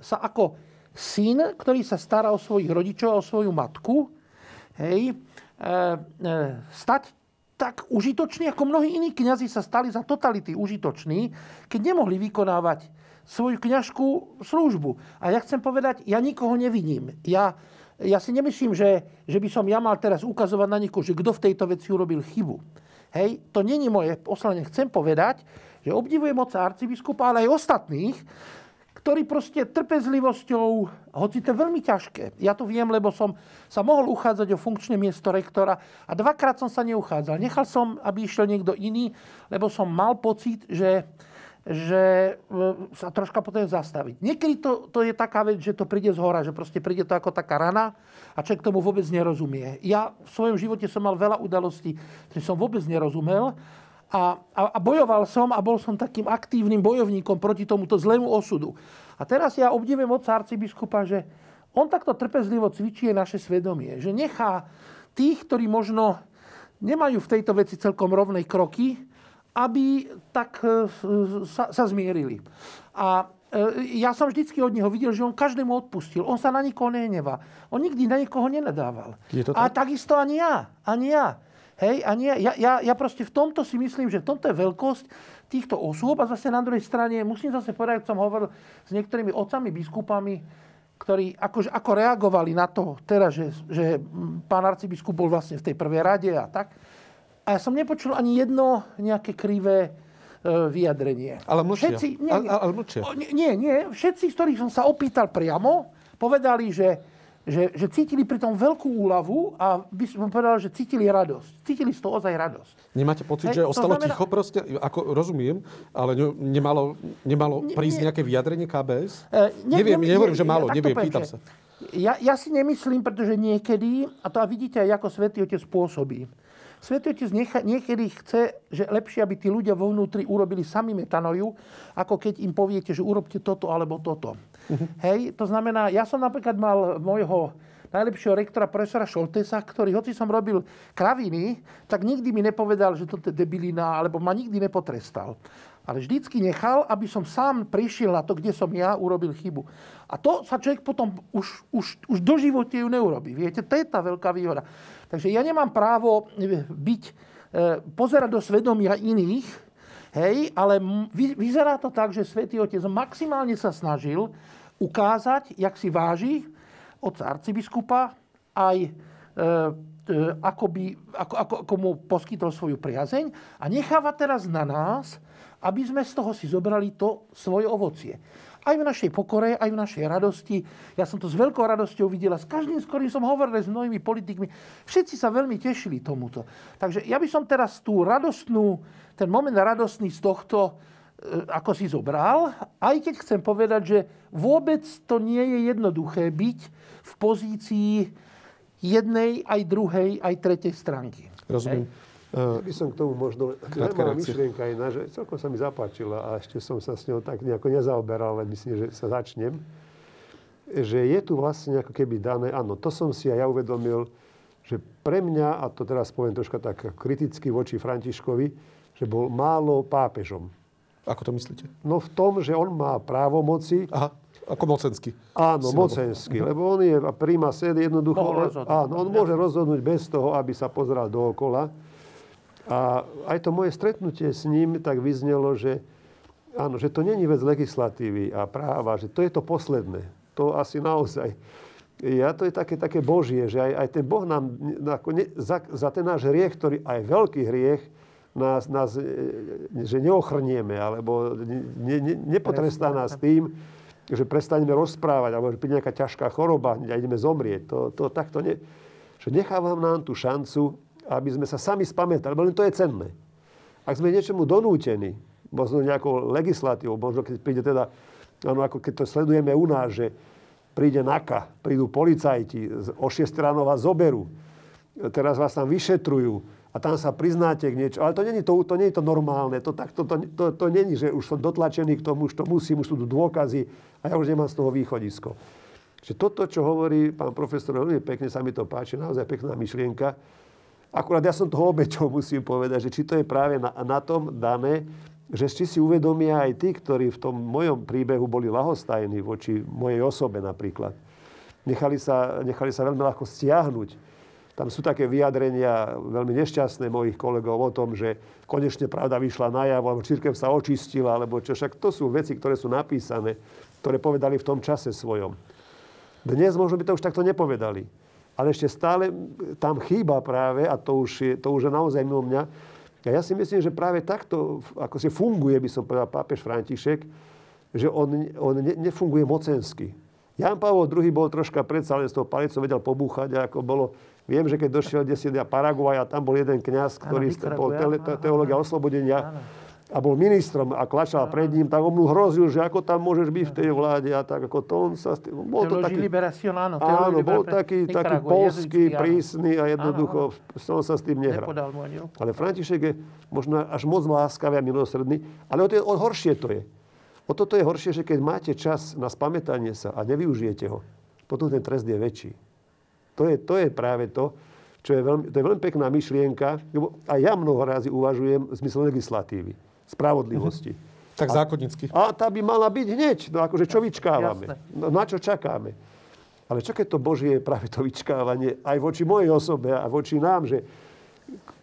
sa ako syn, ktorý sa stará o svojich rodičov, o svoju matku, hej, e, e, stať tak užitočný, ako mnohí iní kňazi sa stali za totality užitoční, keď nemohli vykonávať svoju kňažskú službu. A ja chcem povedať, ja nikoho neviním. Ja, ja si nemyslím, že, že by som ja mal teraz ukazovať na niekoho, že kto v tejto veci urobil chybu. Hej, to není moje poslanie. Chcem povedať, že obdivujem moca arcibiskupa, ale aj ostatných, ktorí proste trpezlivosťou, hoci to je veľmi ťažké, ja to viem, lebo som sa mohol uchádzať o funkčné miesto rektora a dvakrát som sa neuchádzal. Nechal som, aby išiel niekto iný, lebo som mal pocit, že, že e, sa troška potom zastaviť. Niekedy to, to je taká vec, že to príde z hora, že proste príde to ako taká rana a človek tomu vôbec nerozumie. Ja v svojom živote som mal veľa udalostí, ktoré som vôbec nerozumel a, a, a bojoval som a bol som takým aktívnym bojovníkom proti tomuto zlému osudu. A teraz ja obdivujem od arcibiskupa, že on takto trpezlivo cvičí naše svedomie. Že nechá tých, ktorí možno nemajú v tejto veci celkom rovnej kroky, aby tak e, sa, sa zmierili. A e, ja som vždycky od neho videl, že on každému odpustil. On sa na nikoho nehnevá. On nikdy na nikoho nenadával.
Je to
A
tak?
takisto ani ja. Ani ja. Hej, a nie, ja, ja, ja proste v tomto si myslím, že v tomto je veľkosť týchto osôb a zase na druhej strane musím zase povedať, som hovoril s niektorými otcami, biskupami, ktorí akože, ako reagovali na to teraz, že, že pán arcibiskup bol vlastne v tej prvej rade a tak. A ja som nepočul ani jedno nejaké krivé e, vyjadrenie.
Ale mlčia.
Všetci, nie,
Ale- ale mlčia.
Nie, nie, všetci, z ktorých som sa opýtal priamo, povedali, že, že, že cítili pri tom veľkú úľavu a by som povedal, že cítili radosť. Cítili z toho ozaj radosť.
Nemáte pocit,
Hej,
že ostalo
znamená-
ticho proste? Ako rozumiem, ale ne- nemalo, nemalo
Nie,
prísť
nie.
nejaké vyjadrenie KBS?
E, nie-
Neviem,
nie-
nehovorím, že málo,
takto
neviem, pýtam sa.
Ja, ja si nemyslím, pretože niekedy, a to a vidíte aj ako Svetý Otec pôsobí, Svetý Otec necha, niekedy chce, že lepšie, aby tí ľudia vo vnútri urobili sami metanoju, ako keď im poviete, že urobte toto alebo toto. Hej, to znamená, ja som napríklad mal môjho najlepšieho rektora, profesora Šoltesa, ktorý, hoci som robil kraviny, tak nikdy mi nepovedal, že toto je debilina, alebo ma nikdy nepotrestal. Ale vždycky nechal, aby som sám prišiel na to, kde som ja urobil chybu. A to sa človek potom už, už, už do živote ju neurobi. Viete, to je tá veľká výhoda. Takže ja nemám právo e, byť, e, pozerať do svedomia iných, hej, ale vyzerá to tak, že Svätý Otec maximálne sa snažil ukázať, jak si váži od arcibiskupa aj e, e, ako, by, ako, ako, ako mu poskytol svoju priazeň a necháva teraz na nás, aby sme z toho si zobrali to svoje ovocie. Aj v našej pokore, aj v našej radosti. Ja som to s veľkou radosťou videla. S každým, s ktorým som hovoril, s mnohými politikmi, všetci sa veľmi tešili tomuto. Takže ja by som teraz tú radostnú, ten moment radostný z tohto ako si zobral, aj keď chcem povedať, že vôbec to nie je jednoduché byť v pozícii jednej, aj druhej, aj tretej stránky.
Rozumiem.
Ja by som k tomu možno...
Reakcia.
myšlienka iná, že celkom sa mi zapáčila a ešte som sa s ňou tak nejako nezaoberal, ale myslím, že sa začnem. Že je tu vlastne ako keby dané, áno, to som si aj ja uvedomil, že pre mňa, a to teraz poviem troška tak kriticky voči Františkovi, že bol málo pápežom.
Ako to myslíte?
No v tom, že on má právomoci,
Aha, ako mocenský.
Áno,
Silovo.
mocenský, lebo on je príma sed jednoducho.
Mohol
on-
rozhodnúť.
Áno, on môže rozhodnúť bez toho, aby sa pozeral dookola. A aj to moje stretnutie s ním tak vyznelo, že, áno, že to není vec legislatívy a práva, že to je to posledné. To asi naozaj. Ja to je také, také božie, že aj, aj ten Boh nám ako ne, za, za ten náš hriech, ktorý aj veľký hriech, nás, nás e, že neochrnieme, alebo ne, ne, nepotrestá nás tým, že prestaneme rozprávať, alebo že príde nejaká ťažká choroba a ideme zomrieť. To, to takto ne... Že nechávam nám tú šancu, aby sme sa sami spamätali, lebo len to je cenné. Ak sme niečomu donútení, možno nejakou legislatívou, možno keď príde teda, áno, ako keď to sledujeme u nás, že príde NAKA, prídu policajti, o 6 ráno vás zoberú, teraz vás tam vyšetrujú a tam sa priznáte k niečo. Ale to není to, to, to normálne. To, tak, to, to, to, to není, že už som dotlačený k tomu, už to musím, už sú tu dôkazy a ja už nemám z toho východisko. Že toto, čo hovorí pán profesor, veľmi pekne sa mi to páči, naozaj pekná myšlienka. Akurát ja som toho obeťou, [laughs] musím povedať, že či to je práve na, na tom dané, že či si uvedomia aj tí, ktorí v tom mojom príbehu boli lahostajní voči mojej osobe napríklad. Nechali sa, nechali sa veľmi ľahko stiahnuť. Tam sú také vyjadrenia veľmi nešťastné mojich kolegov o tom, že konečne pravda vyšla najavo, alebo církev sa očistila, alebo čo. Však to sú veci, ktoré sú napísané, ktoré povedali v tom čase svojom. Dnes možno by to už takto nepovedali. Ale ešte stále tam chýba práve, a to už je, to už je naozaj mimo mňa, a ja si myslím, že práve takto ako si funguje, by som povedal, pápež František, že on, on ne, nefunguje mocensky. Jan Pavel II bol troška predsa len s tou palicou vedel pobúchať, ako bolo, viem, že keď došiel desi na Paraguaj a tam bol jeden kňaz, ktorý bol teológia oslobodenia, a bol ministrom a klačal pred ním, tak on mu hrozil, že ako tam môžeš byť v tej vláde a tak ako to on sa...
Bol to taký,
áno, áno bol taký, taký polský, prísny a jednoducho áno, on sa s tým nehral. Ale František je možno až moc láskavý a milosrdný, ale o, to je, o horšie to je. O toto je horšie, že keď máte čas na spamätanie sa a nevyužijete ho, potom ten trest je väčší. To je, to je práve to, čo je veľmi, to je veľmi pekná myšlienka, lebo aj ja mnoho razy uvažujem v zmysle legislatívy spravodlivosti.
Mm-hmm. Tak zákonnícky.
A, a tá by mala byť hneď. No akože čo vyčkávame? No, na čo čakáme? Ale čo keď to Božie je práve to vyčkávanie aj voči mojej osobe a voči nám, že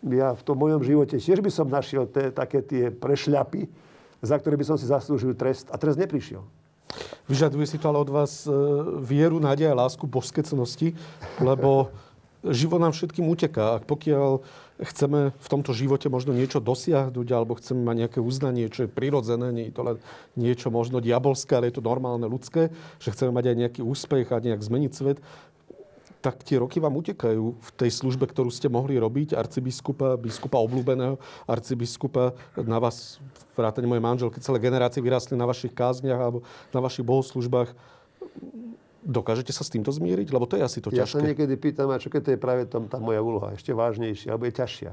ja v tom mojom živote tiež by som našiel te, také tie prešľapy, za ktoré by som si zaslúžil trest a trest neprišiel.
Vyžaduje si to ale od vás e, vieru, nádej a lásku božské cnosti, lebo život nám všetkým uteká. Ak pokiaľ chceme v tomto živote možno niečo dosiahnuť, alebo chceme mať nejaké uznanie, čo je prirodzené, nie je to len niečo možno diabolské, ale je to normálne ľudské, že chceme mať aj nejaký úspech a nejak zmeniť svet, tak tie roky vám utekajú v tej službe, ktorú ste mohli robiť, arcibiskupa, biskupa obľúbeného, arcibiskupa, na vás, vrátane mojej manželky, celé generácie vyrastli na vašich kázniach alebo na vašich bohoslužbách Dokážete sa s týmto zmieriť? Lebo to je asi to
ja
ťažké.
Ja sa niekedy pýtam, a čo keď to je práve tam tá moja úloha, ešte vážnejšia, alebo je ťažšia.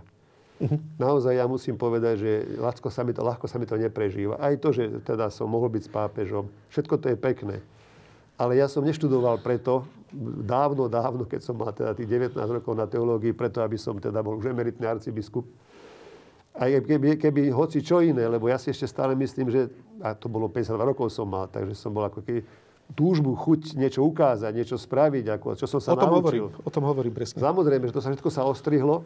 Uh-huh. Naozaj ja musím povedať, že ľahko sa, mi to, ľahko sa mi to neprežíva. Aj to, že teda som mohol byť s pápežom, všetko to je pekné. Ale ja som neštudoval preto, dávno, dávno, keď som mal teda tých 19 rokov na teológii, preto, aby som teda bol už emeritný arcibiskup. A keby, keby hoci čo iné, lebo ja si ešte stále myslím, že, a to bolo 52 rokov som mal, takže som bol ako keby túžbu, chuť niečo ukázať, niečo spraviť, ako, čo som sa
o tom
naučil.
Hovorím, o tom hovorím presne.
Samozrejme, že to sa všetko sa ostrihlo,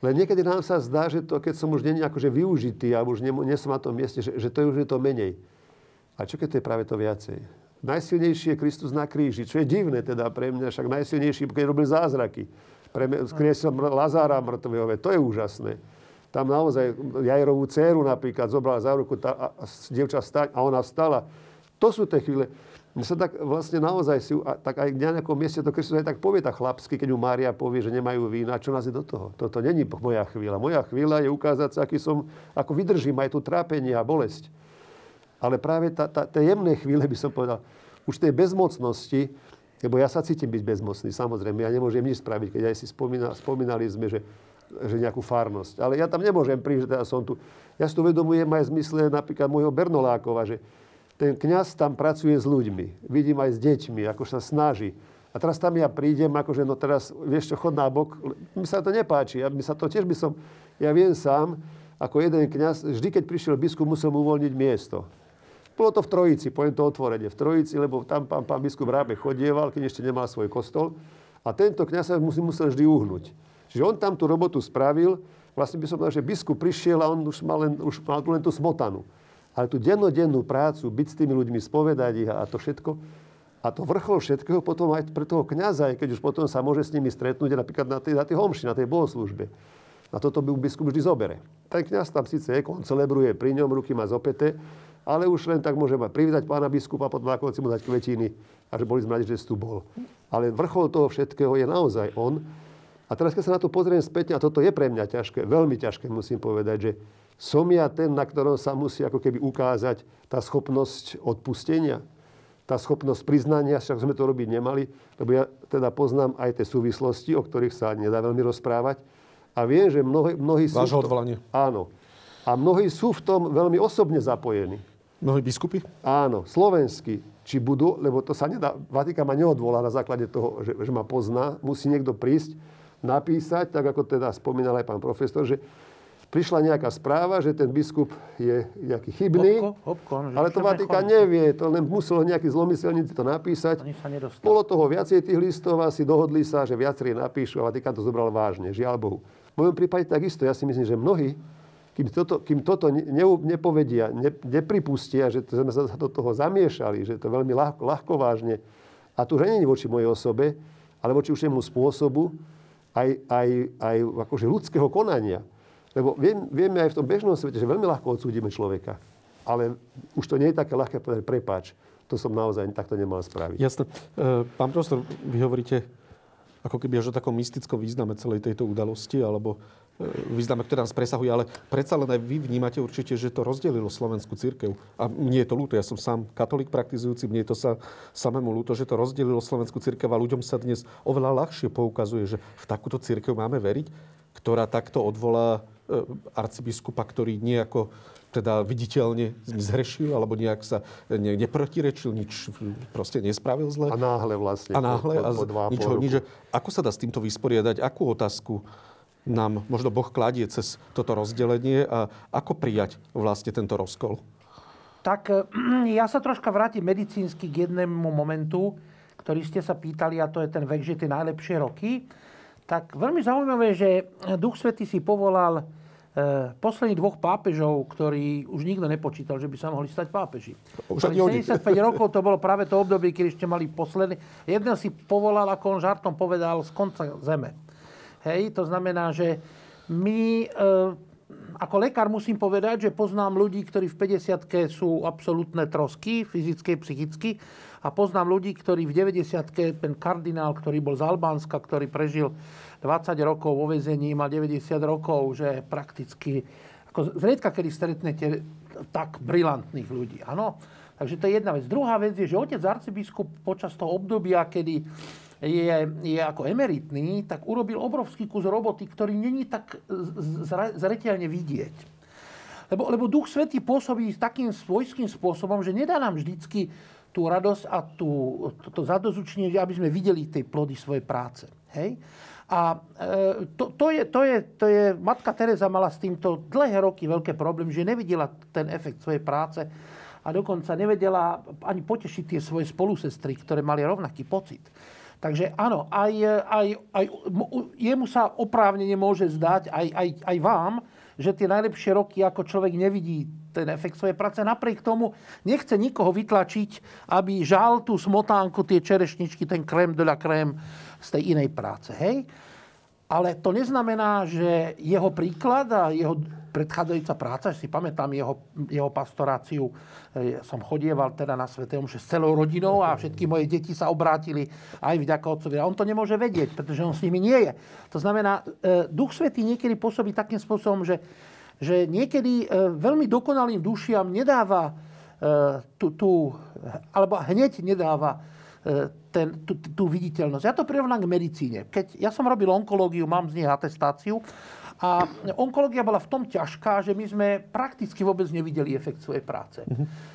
len niekedy nám sa zdá, že to, keď som už není akože využitý a už nie, nie som na tom mieste, že, že to je už je to menej. A čo keď to je práve to viacej? Najsilnejší je Kristus na kríži, čo je divné teda pre mňa, však najsilnejší, keď robil zázraky. Pre mňa, skriesil Lazára mŕtvého, to je úžasné. Tam naozaj Jajerovú dceru napríklad zobral za ruku tá, a, a dievča stať a ona vstala. To sú tie chvíle. Mne sa tak vlastne naozaj si, a tak aj na nejakom mieste to Kristus aj tak povie tak chlapsky, keď mu Mária povie, že nemajú vína, čo nás je do toho. Toto není moja chvíľa. Moja chvíľa je ukázať sa, aký som, ako vydržím aj tu trápenie a bolesť. Ale práve tá, tie jemné chvíle by som povedal, už tej bezmocnosti, lebo ja sa cítim byť bezmocný, samozrejme, ja nemôžem nič spraviť, keď aj si spomína, spomínali sme, že, že nejakú farnosť. Ale ja tam nemôžem prísť, že teda som tu. Ja si to uvedomujem aj v zmysle napríklad môjho Bernolákova, že ten kňaz tam pracuje s ľuďmi. Vidím aj s deťmi, ako sa snaží. A teraz tam ja prídem, akože no teraz, vieš čo, chod bok. Mi sa to nepáči. Ja, mi sa to tiež by som, ja viem sám, ako jeden kňaz, vždy keď prišiel biskup, musel mu uvoľniť miesto. Bolo to v Trojici, poviem to otvorene, v Trojici, lebo tam pán, pán biskup Rábe chodieval, keď ešte nemal svoj kostol. A tento kňaz sa musel, musel vždy uhnúť. Čiže on tam tú robotu spravil, vlastne by som povedal, že biskup prišiel a on už mal len, už mal len tú smotanu. Ale tú dennodennú prácu, byť s tými ľuďmi, spovedať ich a to všetko, a to vrchol všetkého potom aj pre toho kniaza, keď už potom sa môže s nimi stretnúť napríklad na tej, na tej homši, na tej bohoslužbe. A toto by biskup vždy zobere. Ten kniaz tam síce je, on celebruje pri ňom, ruky má zopeté, ale už len tak môže privítať pána biskupa, potom ako si mu dať kvetiny a že boli sme že si tu bol. Ale vrchol toho všetkého je naozaj on. A teraz, keď sa na to pozriem späť, a toto je pre mňa ťažké, veľmi ťažké musím povedať, že som ja ten, na ktorom sa musí ako keby ukázať tá schopnosť odpustenia. tá schopnosť priznania, však sme to robiť nemali, lebo ja teda poznám aj tie súvislosti, o ktorých sa nedá veľmi rozprávať. A viem, že mnohí, mnohí sú...
Vášho odvolanie.
Áno. A mnohí sú v tom veľmi osobne zapojení.
Mnohí biskupy?
Áno, slovenskí. Či budú, lebo to sa nedá, Vatikán ma neodvolá na základe toho, že, že ma pozná. Musí niekto prísť, napísať, tak ako teda spomínal aj pán profesor, že prišla nejaká správa, že ten biskup je nejaký chybný,
Hopko, hopko,
ale to Vatikán nevie, to len muselo nejaký zlomyselníci to napísať. Bolo toho viacej tých listov, asi dohodli sa, že viacerí napíšu a Vatikán to zobral vážne, žiaľ Bohu. V mojom prípade takisto, ja si myslím, že mnohí, kým toto, kým toto ne, ne- nepovedia, ne, nepripustia, že to sme sa do toho zamiešali, že to veľmi ľahko, ľahko vážne, a tu už nie je voči mojej osobe, ale voči určitému spôsobu aj, aj, aj akože ľudského konania. Lebo viem, vieme aj v tom bežnom svete, že veľmi ľahko odsúdime človeka. Ale už to nie je také ľahké povedať, prepáč, to som naozaj takto nemal spraviť.
Jasné. E, Pán profesor, vy hovoríte ako keby až o takom mystickom význame celej tejto udalosti, alebo význame, ktorý nás presahuje, ale predsa len aj vy vnímate určite, že to rozdelilo slovenskú církev. A mne je to ľúto, ja som sám katolík praktizujúci, mne je to sa samému ľúto, že to rozdelilo slovenskú církev a ľuďom sa dnes oveľa ľahšie poukazuje, že v takúto církev máme veriť, ktorá takto odvolá e, arcibiskupa, ktorý nejako teda viditeľne zhrešil, alebo nejak sa ne, neprotirečil, nič proste nespravil zle.
A náhle vlastne.
A náhle
po, po, po a pol
nič, nič, ako sa dá s týmto vysporiadať? Akú otázku nám možno Boh kladie cez toto rozdelenie a ako prijať vlastne tento rozkol?
Tak [clears throat] ja sa troška vrátim medicínsky k jednému momentu, ktorý ste sa pýtali, a to je ten vek, že tie najlepšie roky. Tak veľmi zaujímavé, že Duch Svetý si povolal eh, posledných dvoch pápežov, ktorí už nikto nepočítal, že by sa mohli stať pápeži.
Už ani
Mali
oni.
75 [laughs] rokov, to bolo práve to obdobie, keď ešte mali posledný. Jeden si povolal, ako on žartom povedal, z konca zeme. Hej, to znamená, že my, e, ako lekár musím povedať, že poznám ľudí, ktorí v 50 sú absolútne trosky, fyzicky, psychicky. A poznám ľudí, ktorí v 90 ten kardinál, ktorý bol z Albánska, ktorý prežil 20 rokov vo vezení, má 90 rokov, že prakticky, ako zriedka, kedy stretnete tak brilantných ľudí. Áno? Takže to je jedna vec. Druhá vec je, že otec arcibiskup počas toho obdobia, kedy je, je ako emeritný, tak urobil obrovský kus roboty, ktorý není tak zreteľne vidieť. Lebo, lebo Duch Svetý pôsobí takým svojským spôsobom, že nedá nám vždycky tú radosť a tú, to, to zadozučenie, aby sme videli tej plody svojej práce. Hej? A e, to, to, je, to, je, to je, matka Teresa mala s týmto dlhé roky veľké problém, že nevidela ten efekt svojej práce a dokonca nevedela ani potešiť tie svoje spolusestry, ktoré mali rovnaký pocit. Takže áno, aj, aj, aj jemu sa oprávnene môže zdať, aj, aj, aj vám, že tie najlepšie roky, ako človek nevidí ten efekt svojej práce, napriek tomu nechce nikoho vytlačiť, aby žal tú smotánku, tie čerešničky, ten krém de la krém z tej inej práce. Hej? Ale to neznamená, že jeho príklad a jeho predchádzajúca práca, si pamätám jeho, jeho pastoráciu, e, som chodieval teda na Sv. Omše s celou rodinou a všetky moje deti sa obrátili aj vďaka otcovi. A on to nemôže vedieť, pretože on s nimi nie je. To znamená, e, Duch Svetý niekedy pôsobí takým spôsobom, že, že niekedy e, veľmi dokonalým dušiam nedáva tú, tú, alebo hneď nedáva ten, tú, tú viditeľnosť. Ja to prirovnám k medicíne. Keď ja som robil onkológiu, mám z nej atestáciu a onkológia bola v tom ťažká, že my sme prakticky vôbec nevideli efekt svojej práce.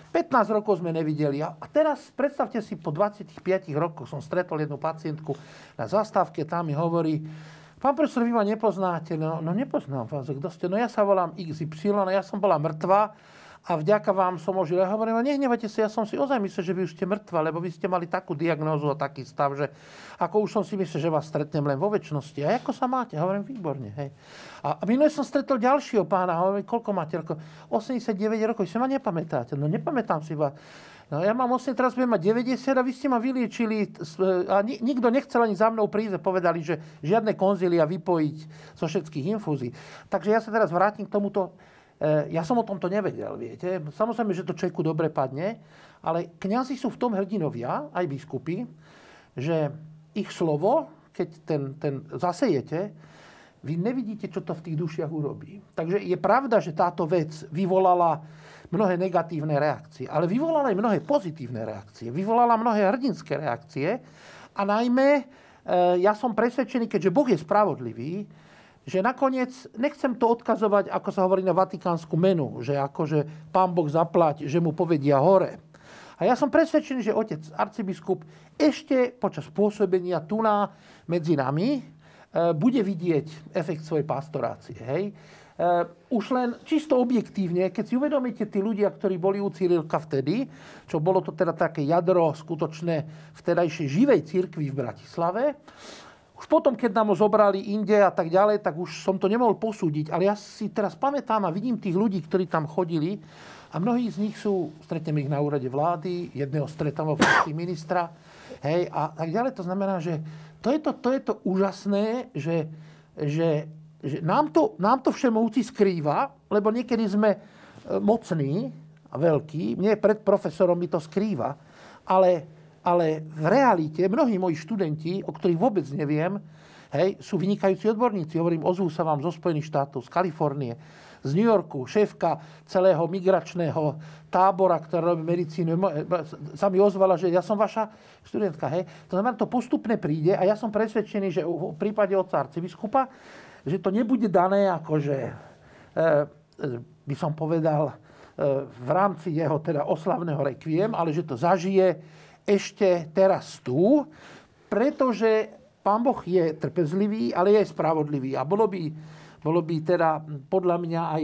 15 rokov sme nevideli. A a teraz predstavte si, po 25 rokoch som stretol jednu pacientku na zastávke, tam mi hovorí, Pán profesor, vy ma nepoznáte. No, no nepoznám vás, kto ste. No ja sa volám XY, no ja som bola mŕtva a vďaka vám som ožil. Ja hovorím, nehnevajte sa, ja som si ozaj myslel, že vy už ste mŕtva, lebo vy ste mali takú diagnózu a taký stav, že ako už som si myslel, že vás stretnem len vo väčšnosti. A ako sa máte? Hovorím, výborne. Hej. A, a minulé som stretol ďalšieho pána, hovorím, koľko máte rokov? 89 rokov, si ma nepamätáte. No nepamätám si vás. No ja mám 8, teraz budem mať 90 a vy ste ma vyliečili a ni- nikto nechcel ani za mnou prísť. Povedali, že žiadne konzília vypojiť zo všetkých infúzií. Takže ja sa teraz vrátim k tomuto. E, Ja som o tomto nevedel, viete. Samozrejme, že to človeku dobre padne, ale kňazi sú v tom hrdinovia, aj biskupy, že ich slovo, keď ten, ten zasejete, vy nevidíte, čo to v tých dušiach urobí. Takže je pravda, že táto vec vyvolala mnohé negatívne reakcie, ale vyvolala aj mnohé pozitívne reakcie. Vyvolala mnohé hrdinské reakcie a najmä e, ja som presvedčený, keďže Boh je spravodlivý, že nakoniec, nechcem to odkazovať, ako sa hovorí na vatikánsku menu, že akože pán Boh zaplať, že mu povedia hore. A ja som presvedčený, že otec arcibiskup ešte počas pôsobenia tuná medzi nami e, bude vidieť efekt svojej pastorácie. Hej? E, už len čisto objektívne, keď si uvedomíte tí ľudia, ktorí boli u Cyrilka vtedy, čo bolo to teda také jadro skutočné vtedajšej živej cirkvi v Bratislave, už potom, keď nám ho zobrali inde a tak ďalej, tak už som to nemohol posúdiť. Ale ja si teraz pamätám a vidím tých ľudí, ktorí tam chodili a mnohí z nich sú, stretnem ich na úrade vlády, jedného stretám vo ministra, hej, a tak ďalej. To znamená, že to je to, to, je to úžasné, že, že, že nám, to, nám to všemovci skrýva, lebo niekedy sme e, mocní a veľkí, mne pred profesorom mi to skrýva, ale ale v realite mnohí moji študenti, o ktorých vôbec neviem, hej, sú vynikajúci odborníci. Hovorím, ozvú sa vám zo Spojených štátov, z Kalifornie, z New Yorku, šéfka celého migračného tábora, ktorá robí medicínu, sa mi ozvala, že ja som vaša študentka. Hej. To znamená, to postupne príde a ja som presvedčený, že v prípade otca arcibiskupa, že to nebude dané akože, e, by som povedal, e, v rámci jeho teda oslavného rekviem, ale že to zažije ešte teraz tu, pretože Pán Boh je trpezlivý, ale je spravodlivý. A bolo by, bolo by teda podľa mňa aj,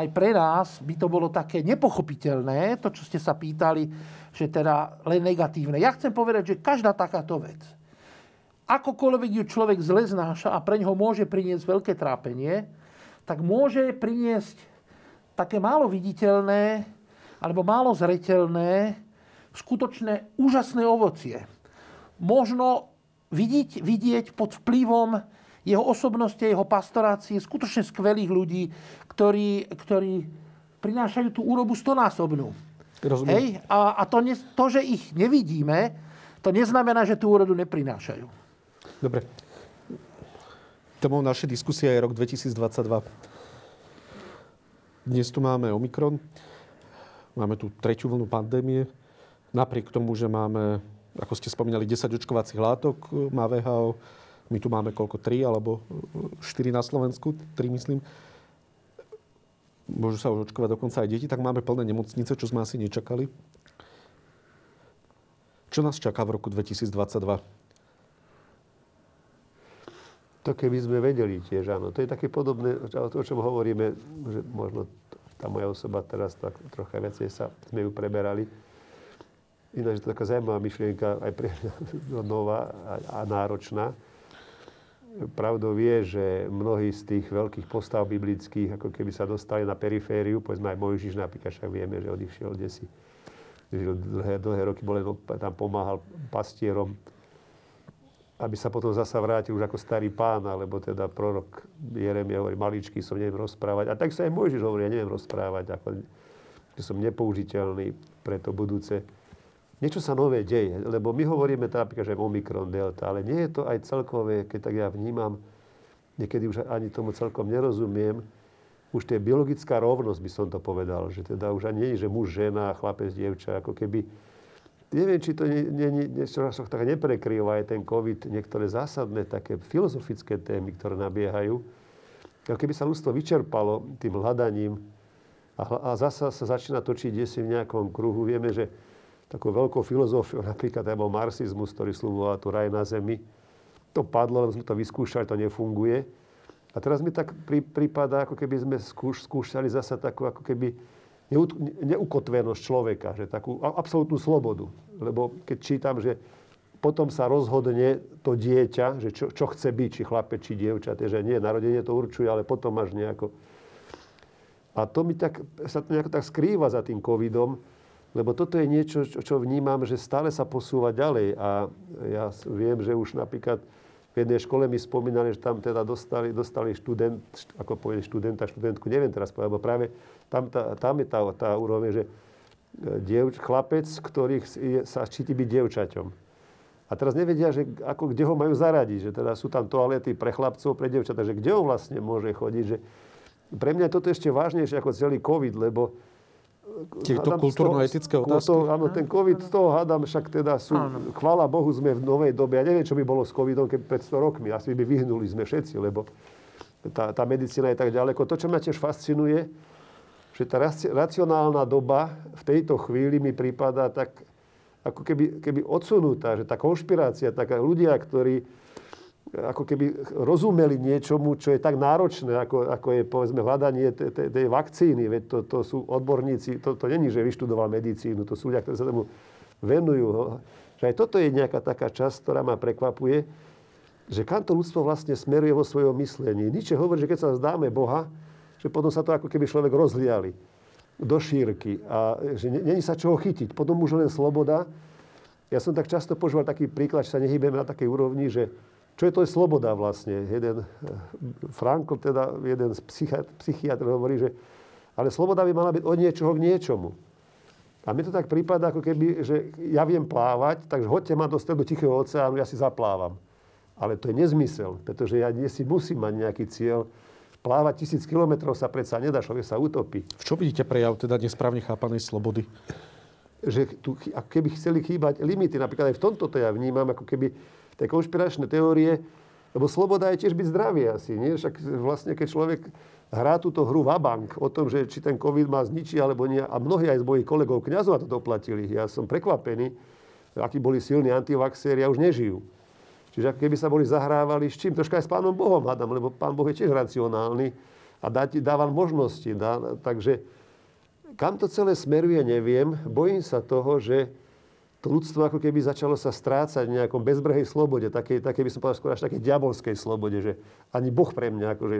aj pre nás by to bolo také nepochopiteľné, to, čo ste sa pýtali, že teda len negatívne. Ja chcem povedať, že každá takáto vec, akokoľvek ju človek zle znáša a pre ňoho môže priniesť veľké trápenie, tak môže priniesť také málo viditeľné alebo málo zretelné skutočné úžasné ovocie. Možno vidieť, vidieť pod vplyvom jeho osobnosti, jeho pastorácie skutočne skvelých ľudí, ktorí, ktorí prinášajú tú úrobu stonásobnú. Hej? A, a to, ne, to, že ich nevidíme, to neznamená, že tú úrodu neprinášajú.
Dobre. Témou našej diskusie je rok 2022. Dnes tu máme Omikron. Máme tu tretiu vlnu pandémie. Napriek tomu, že máme, ako ste spomínali, 10 očkovacích látok, má VHO, my tu máme koľko? 3 alebo 4 na Slovensku? 3 myslím. Môžu sa už očkovať dokonca aj deti, tak máme plné nemocnice, čo sme asi nečakali. Čo nás čaká v roku 2022?
To keby sme vedeli tiež, áno. To je také podobné, o čom hovoríme, že možno tá moja osoba teraz tak trocha viacej sa, sme ju preberali Ináč to taká zaujímavá myšlienka, aj pre mňa [laughs] nová a, a náročná. Pravdou je, že mnohí z tých veľkých postav biblických, ako keby sa dostali na perifériu, povedzme aj Mojžiš napríklad, však vieme, že odišiel desi. Žil dlhé, dlhé roky, bol tam pomáhal pastierom, aby sa potom zasa vrátil už ako starý pán, alebo teda prorok Jeremia hovorí, maličký som, neviem rozprávať. A tak sa aj Mojžiš hovorí, ja neviem rozprávať, ako, že som nepoužiteľný pre to budúce niečo sa nové deje. Lebo my hovoríme teda napríklad, že Omikron, Delta, ale nie je to aj celkové, keď tak ja vnímam, niekedy už ani tomu celkom nerozumiem, už to je biologická rovnosť, by som to povedal, že teda už ani nie je, že muž, žena, chlapec, dievča, ako keby... Neviem, či to nie, nie, niečo tak neprekrýva aj ten COVID, niektoré zásadné také filozofické témy, ktoré nabiehajú. Ako keby sa ľudstvo vyčerpalo tým hľadaním a, a zasa sa začína točiť desi v nejakom kruhu. Vieme, že takou veľkou filozofiou, napríklad aj bol marxizmus, ktorý slúboval tu raj na zemi. To padlo, lebo sme to vyskúšali, to nefunguje. A teraz mi tak pri, prípada, ako keby sme skúš, skúšali zasa takú ako keby neukotvenosť človeka, že takú absolútnu slobodu. Lebo keď čítam, že potom sa rozhodne to dieťa, že čo, čo chce byť, či chlapec, či dievča, že nie, narodenie to určuje, ale potom máš nejako... A to mi tak, sa nejako tak skrýva za tým covidom, lebo toto je niečo, čo vnímam, že stále sa posúva ďalej. A ja viem, že už napríklad v jednej škole mi spomínali, že tam teda dostali, dostali študent, ako poviem študenta, študentku, neviem teraz povedať, lebo práve tam, tá, tam je tá, tá úroveň, že e, dievč, chlapec, ktorý sa cíti byť dievčaťom. A teraz nevedia, že ako, kde ho majú zaradiť, že teda sú tam toalety pre chlapcov, pre dievčatá, že kde on vlastne môže chodiť. Že pre mňa je toto ešte vážnejšie ako celý COVID, lebo
Tieto kultúrno-etické otázky?
To, áno, ten COVID, z toho hádam, však teda sú,
Áno.
chvála Bohu, sme v novej dobe. Ja neviem, čo by bolo s COVIDom, keď pred 100 rokmi. Asi by vyhnuli sme všetci, lebo tá, tá medicína je tak ďaleko. To, čo ma tiež fascinuje, že tá raci- racionálna doba v tejto chvíli mi prípada tak ako keby, keby odsunutá, že tá konšpirácia, taká ľudia, ktorí ako keby rozumeli niečomu, čo je tak náročné, ako, ako je povedzme hľadanie te- te- tej vakcíny. Veď to, to sú odborníci, to, to není, že vyštudoval medicínu, to sú ľudia, ktorí sa tomu venujú. Že aj toto je nejaká taká časť, ktorá ma prekvapuje, že kam to ľudstvo vlastne smeruje vo svojom myslení. Nietzsche hovorí, že keď sa vzdáme Boha, že potom sa to ako keby človek rozliali do šírky a že ne- není sa čoho chytiť. Potom už len sloboda. Ja som tak často používal taký príklad, že sa nehybeme na takej úrovni, že čo je to je sloboda vlastne. Jeden, eh, Frankl, teda jeden z psychiat- psychiatrov hovorí, že ale sloboda by mala byť od niečoho k niečomu. A mi to tak prípada, ako keby, že ja viem plávať, takže hoďte ma do stredu Tichého oceánu, ja si zaplávam. Ale to je nezmysel, pretože ja si musím mať nejaký cieľ. Plávať tisíc kilometrov sa predsa nedá, človek sa utopí.
V čo vidíte prejav teda nesprávne chápanej slobody?
že tu, ako keby chceli chýbať limity. Napríklad aj v tomto to ja vnímam, ako keby tie konšpiračné teórie, lebo sloboda je tiež byť zdravý asi. Nie? Však vlastne, keď človek hrá túto hru vabank o tom, že či ten COVID má zničí alebo nie, a mnohí aj z mojich kolegov kňazov to doplatili. Ja som prekvapený, akí boli silní antivaxéri a už nežijú. Čiže keby sa boli zahrávali s čím? Troška aj s pánom Bohom, hádam, lebo pán Boh je tiež racionálny a dá ti, možnosti. Dá, takže kam to celé smeruje, neviem. Bojím sa toho, že to ľudstvo ako keby začalo sa strácať v nejakom bezbrehej slobode, takej, takej by som povedal skôr až takej diabolskej slobode, že ani Boh pre mňa akože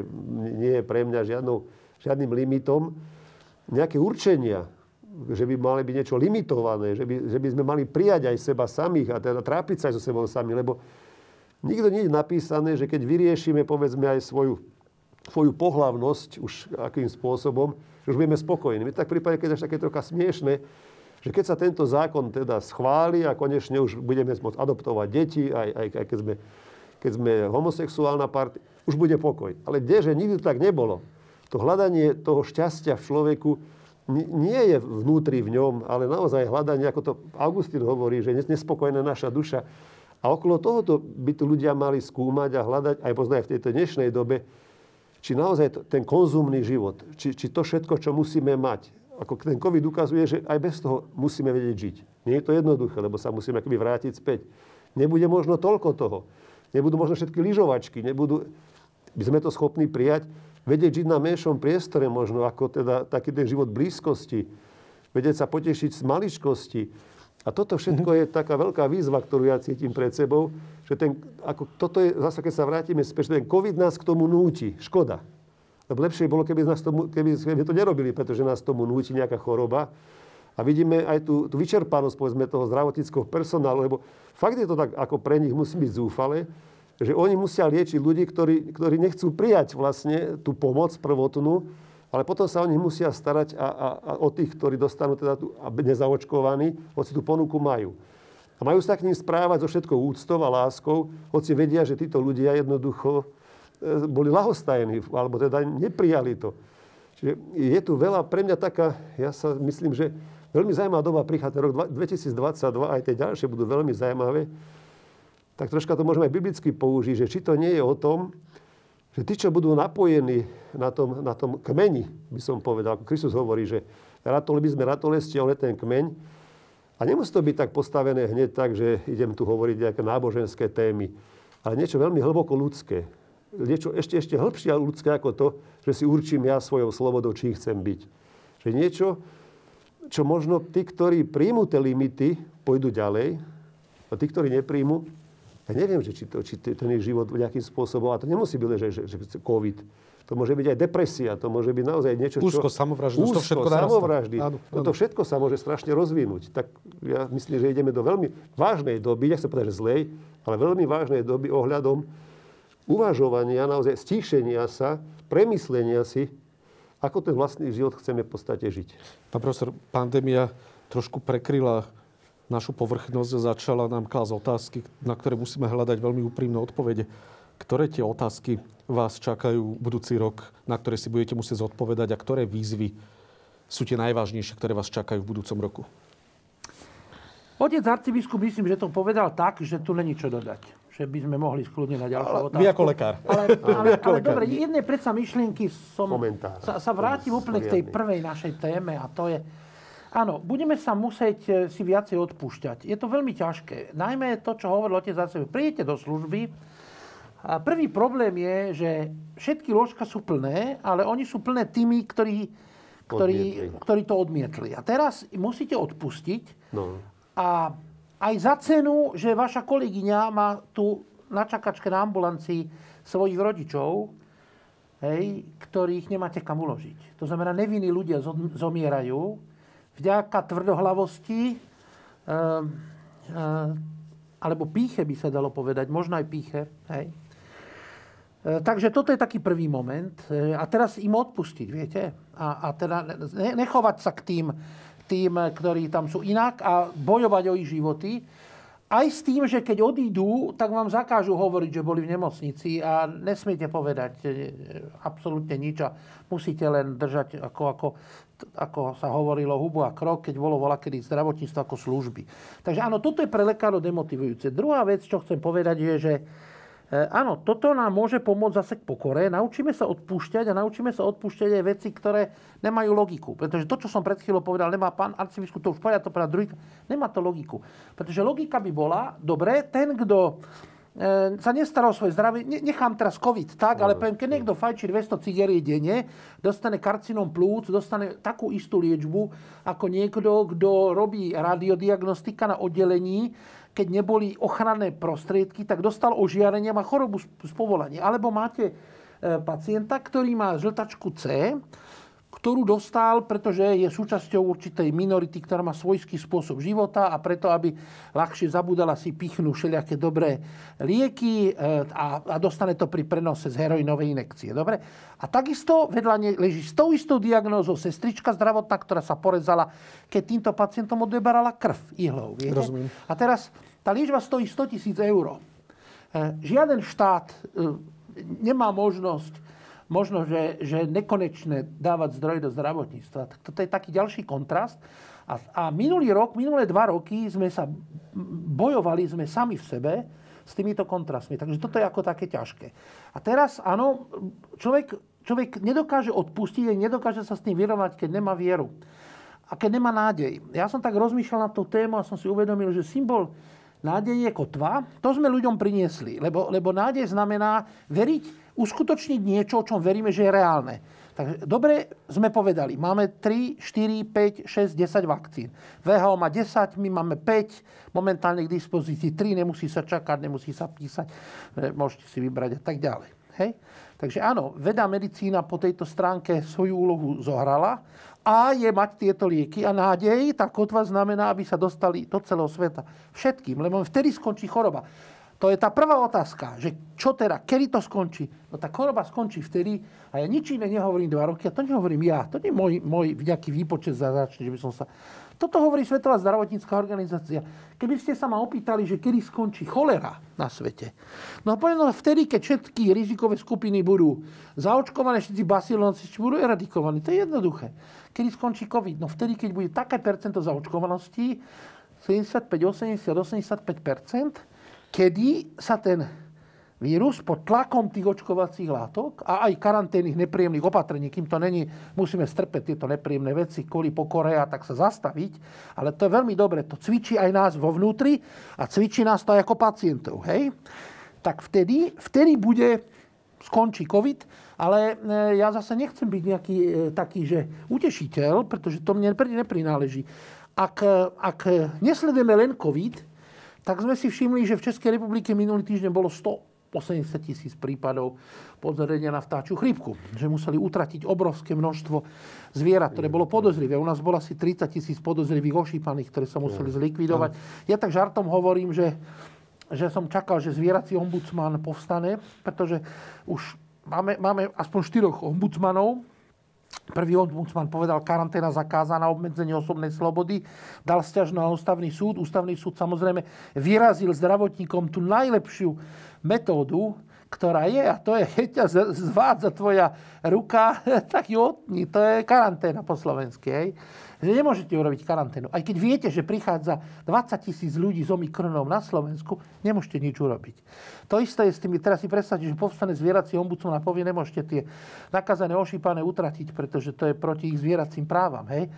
nie je pre mňa žiadnou, žiadnym limitom. Nejaké určenia, že by mali byť niečo limitované, že by, že by sme mali prijať aj seba samých a teda trápiť sa aj so sebou sami, lebo nikto nie je napísané, že keď vyriešime povedzme aj svoju svoju pohlavnosť už akým spôsobom, že už budeme spokojní. Mi tak prípade, keď až také trocha smiešne, že keď sa tento zákon teda schváli a konečne už budeme môcť adoptovať deti, aj, aj, aj keď, sme, keď sme homosexuálna partia, už bude pokoj. Ale kdeže nikdy tak nebolo. To hľadanie toho šťastia v človeku ni- nie je vnútri v ňom, ale naozaj hľadanie, ako to Augustín hovorí, že je nespokojná naša duša. A okolo tohoto by tu ľudia mali skúmať a hľadať, aj možno aj v tejto dnešnej dobe, či naozaj ten konzumný život, či, či to všetko, čo musíme mať, ako ten COVID ukazuje, že aj bez toho musíme vedieť žiť. Nie je to jednoduché, lebo sa musíme akoby vrátiť späť. Nebude možno toľko toho. Nebudú možno všetky lyžovačky, nebudú, by sme to schopní prijať, vedieť žiť na menšom priestore možno, ako teda taký ten život blízkosti, vedieť sa potešiť z maličkosti. A toto všetko je taká veľká výzva, ktorú ja cítim pred sebou, že ten, ako, toto je, zase keď sa vrátime späť, ten COVID nás k tomu núti. Škoda. Lebo lepšie bolo, keby, nás tomu, keby sme to nerobili, pretože nás tomu núti nejaká choroba. A vidíme aj tú, tú vyčerpanosť, povedzme, toho zdravotníckého personálu, lebo fakt je to tak, ako pre nich musí byť zúfale, že oni musia liečiť ľudí, ktorí, ktorí nechcú prijať vlastne tú pomoc prvotnú, ale potom sa o nich musia starať a, a, a o tých, ktorí dostanú teda tú, a nezaočkovaní, hoci tú ponuku majú. A majú sa k ním správať so všetkou úctou a láskou, hoci vedia, že títo ľudia jednoducho boli lahostajní, alebo teda neprijali to. Čiže je tu veľa, pre mňa taká, ja sa myslím, že veľmi zaujímavá doba prichádza, rok dva- 2022, aj tie ďalšie budú veľmi zaujímavé, tak troška to môžeme aj biblicky použiť, že či to nie je o tom, že tí, čo budú napojení na tom, na tom kmeni, by som povedal, ako Kristus hovorí, že ratole by sme ratolesti, ale ten kmeň. A nemusí to byť tak postavené hneď tak, že idem tu hovoriť nejaké náboženské témy, ale niečo veľmi hlboko ľudské. Niečo ešte, ešte hĺbšie a ľudské ako to, že si určím ja svojou slobodou, či chcem byť. Že niečo, čo možno tí, ktorí príjmú tie limity, pôjdu ďalej, a tí, ktorí nepríjmu, ja neviem, že či, to, či ten ich život nejakým spôsobom, a to nemusí byť, že, že, že COVID, to môže byť aj depresia, to môže byť naozaj niečo, čo...
Úzko, samovraždnosť, to
Úzko,
všetko narastá.
samovraždy.
Áno,
Toto
áno.
všetko sa môže strašne rozvinúť. Tak ja myslím, že ideme do veľmi vážnej doby, nechcem povedať, že zlej, ale veľmi vážnej doby ohľadom uvažovania, naozaj stíšenia sa, premyslenia si, ako ten vlastný život chceme v podstate žiť.
Pán profesor, pandémia trošku prekryla našu povrchnosť a začala nám klásť otázky, na ktoré musíme hľadať veľmi úprimné odpovede. Ktoré tie otázky vás čakajú budúci rok, na ktoré si budete musieť zodpovedať a ktoré výzvy sú tie najvážnejšie, ktoré vás čakajú v budúcom roku?
Otec arcibiskup myslím, že to povedal tak, že tu není čo dodať. Že by sme mohli skľudne na ďalšiu
Ale
otázku.
vy ako lekár.
Ale, ale, [laughs] ale
lekár.
dobre, jednej predsa myšlienky som...
Komentár.
Sa, sa vrátim úplne k tej prvej našej téme a to je... Áno, budeme sa musieť e, si viacej odpúšťať. Je to veľmi ťažké. Najmä to, čo hovoril otec za sebe. Prídete do služby a prvý problém je, že všetky lôžka sú plné, ale oni sú plné tými, ktorí, ktorí, ktorí to odmietli. A teraz musíte odpustiť,
No.
a aj za cenu, že vaša kolegyňa má tu na čakačke na ambulancii svojich rodičov, hej, ktorých nemáte kam uložiť. To znamená, nevinní ľudia zom- zomierajú vďaka tvrdohlavosti, um, alebo píche by sa dalo povedať, možno aj píche. Hej. E, Takže toto je taký prvý moment. E, A teraz im odpustiť, viete? A, a teda ne- nechovať sa k tým, tým, ktorí tam sú inak a bojovať o ich životy. Aj s tým, že keď odídu, tak vám zakážu hovoriť, že boli v nemocnici a nesmiete povedať e, absolútne nič a musíte len držať, ako, ako, ako sa hovorilo, hubu a krok, keď bolo vola kedy zdravotníctvo ako služby. Takže áno, toto je pre lekárov demotivujúce. Druhá vec, čo chcem povedať, je, že Áno, toto nám môže pomôcť zase k pokore. Naučíme sa odpúšťať a naučíme sa odpúšťať aj veci, ktoré nemajú logiku. Pretože to, čo som pred chvíľou povedal, nemá pán arcibiskup, to už povedal, to povedal druhý, nemá to logiku. Pretože logika by bola, dobre, ten, kto e, sa nestará o svoje zdravie, ne, nechám teraz COVID tak, ale poviem, keď niekto fajčí 200 cigarií denne, dostane karcinom plúc, dostane takú istú liečbu, ako niekto, kto robí radiodiagnostika na oddelení, keď neboli ochranné prostriedky, tak dostal ožiarenie a chorobu z, povolania. Alebo máte e, pacienta, ktorý má žltačku C, ktorú dostal, pretože je súčasťou určitej minority, ktorá má svojský spôsob života a preto, aby ľahšie zabudala si pichnú všelijaké dobré lieky e, a, a dostane to pri prenose z heroinovej inekcie. Dobre? A takisto vedľa nej leží s tou istou diagnózou sestrička zdravotná, ktorá sa porezala, keď týmto pacientom odeberala krv ihlou. Viete?
Rozumiem.
A teraz tá liečba stojí 100 tisíc eur. E, Žiaden štát e, nemá možnosť, možno, že, že nekonečne dávať zdroje do zdravotníctva. Tak toto je taký ďalší kontrast. A, a minulý rok, minulé dva roky sme sa bojovali sme sami v sebe s týmito kontrastmi. Takže toto je ako také ťažké. A teraz, áno, človek, človek nedokáže odpustiť nedokáže sa s tým vyrovnať, keď nemá vieru. A keď nemá nádej. Ja som tak rozmýšľal na tú tému a som si uvedomil, že symbol nádeje je kotva. To sme ľuďom priniesli. Lebo, lebo nádej znamená veriť, uskutočniť niečo, o čom veríme, že je reálne. Takže dobre sme povedali, máme 3, 4, 5, 6, 10 vakcín. VHO má 10, my máme 5, momentálne k dispozícii 3, nemusí sa čakať, nemusí sa písať, môžete si vybrať a tak ďalej. Hej? Takže áno, veda medicína po tejto stránke svoju úlohu zohrala a je mať tieto lieky a nádej, tá kotva znamená, aby sa dostali do celého sveta. Všetkým, lebo vtedy skončí choroba. To je tá prvá otázka, že čo teda, kedy to skončí? No tá choroba skončí vtedy a ja nič iné nehovorím dva roky a to nehovorím ja. To nie je môj, môj nejaký výpočet zázračný, že by som sa... Toto hovorí Svetová zdravotnícká organizácia. Keby ste sa ma opýtali, že kedy skončí cholera na svete, no poviem, no vtedy, keď všetky rizikové skupiny budú zaočkované, všetci basilonci budú eradikovaní. To je jednoduché. Kedy skončí COVID? No vtedy, keď bude také percento zaočkovanosti, 75, 80, 85 kedy sa ten vírus pod tlakom tých očkovacích látok a aj karanténnych nepríjemných opatrení, kým to není, musíme strpeť tieto nepríjemné veci kvôli pokore a tak sa zastaviť. Ale to je veľmi dobre, to cvičí aj nás vo vnútri a cvičí nás to aj ako pacientov. Hej? Tak vtedy, vtedy bude, skončí COVID, ale e, ja zase nechcem byť nejaký e, taký, že utešiteľ, pretože to mne neprináleží. Ak, e, ak nesledujeme len COVID, tak sme si všimli, že v Českej republike minulý týždeň bolo 180 tisíc prípadov pozorenia na vtáčiu chrípku. Že museli utratiť obrovské množstvo zvierat, ktoré bolo podozrivé. U nás bolo asi 30 tisíc podozrivých ošípaných, ktoré sa museli zlikvidovať. Ja tak žartom hovorím, že, že som čakal, že zvierací ombudsman povstane, pretože už máme, máme aspoň štyroch ombudsmanov, Prvý ombudsman povedal, karanténa zakázaná, obmedzenie osobnej slobody, dal sťažno na ústavný súd. Ústavný súd samozrejme vyrazil zdravotníkom tú najlepšiu metódu, ktorá je, a to je, [laughs] keď ťa zvádza tvoja ruka, [laughs] tak ju otni. To je karanténa po slovensky. Že nemôžete urobiť karanténu. Aj keď viete, že prichádza 20 tisíc ľudí s Omikronom na Slovensku, nemôžete nič urobiť. To isté je s tými, teraz si predstavte, že povstane zvierací ombudsman a povie, nemôžete tie nakazané ošípané utratiť, pretože to je proti ich zvieracím právam. Hej?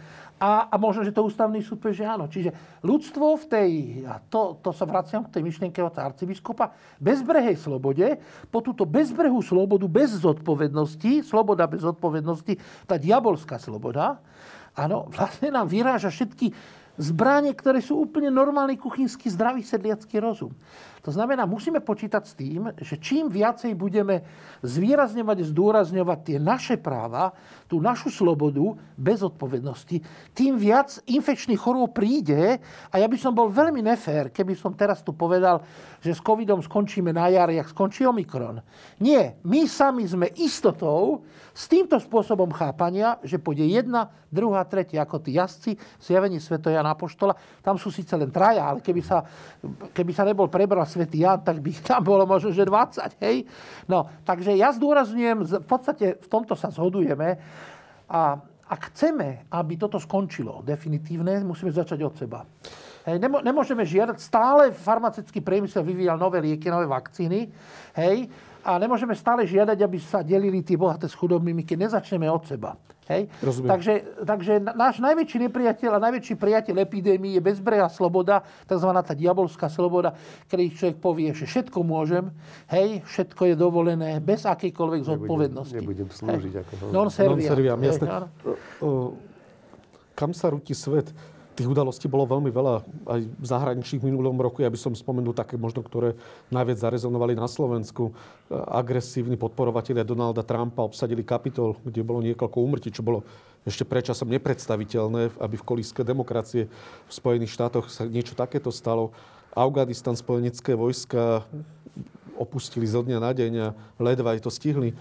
A, a možno, že to ústavný súd povie, že áno. Čiže ľudstvo v tej, a to, to sa vraciam k tej myšlienke od arcibiskupa, bezbrehej slobode, po túto bezbrehú slobodu bez zodpovednosti, sloboda bez zodpovednosti, tá diabolská sloboda, áno, vlastne nám vyráža všetky zbranie, ktoré sú úplne normálny kuchynský zdravý sedliacký rozum. To znamená, musíme počítať s tým, že čím viacej budeme zvýrazňovať, zdôrazňovať tie naše práva, tú našu slobodu bez odpovednosti, tým viac infekčných chorôb príde. A ja by som bol veľmi nefér, keby som teraz tu povedal, že s covidom skončíme na jar, jak skončí Omikron. Nie, my sami sme istotou s týmto spôsobom chápania, že pôjde jedna, druhá, tretia, ako tí jazdci zjavení Svetojana Apoštola. Tam sú síce len traja, ale keby sa, keby sa nebol prebral svätý Jan, tak by tam bolo možno, že 20, hej? No, takže ja zdôrazňujem, v podstate v tomto sa zhodujeme a ak chceme, aby toto skončilo definitívne, musíme začať od seba. Hej, nemôžeme žiadať, stále farmaceutický priemysel vyvíjal nové lieky, nové vakcíny, hej, a nemôžeme stále žiadať, aby sa delili tie bohaté s chudobnými, keď nezačneme od seba. Hej? Takže, takže náš najväčší nepriateľ a najväčší priateľ epidémie je bezbrehá sloboda, tzv. tá diabolská sloboda, kedy človek povie, že všetko môžem, hej, všetko je dovolené, bez akejkoľvek zodpovednosti.
Nebudem, nebudem slúžiť hej. ako
Non serviam. Non serviam,
jasne. Kam sa rúti svet? Tých udalostí bolo veľmi veľa aj v zahraničných minulom roku. Ja by som spomenul také možno, ktoré najviac zarezonovali na Slovensku. Agresívni podporovatelia Donalda Trumpa obsadili kapitol, kde bolo niekoľko úmrtí, čo bolo ešte predčasom nepredstaviteľné, aby v kolíske demokracie v Spojených štátoch sa niečo takéto stalo. Afganistan, spojenecké vojska opustili zo dňa na deň a ledva aj to stihli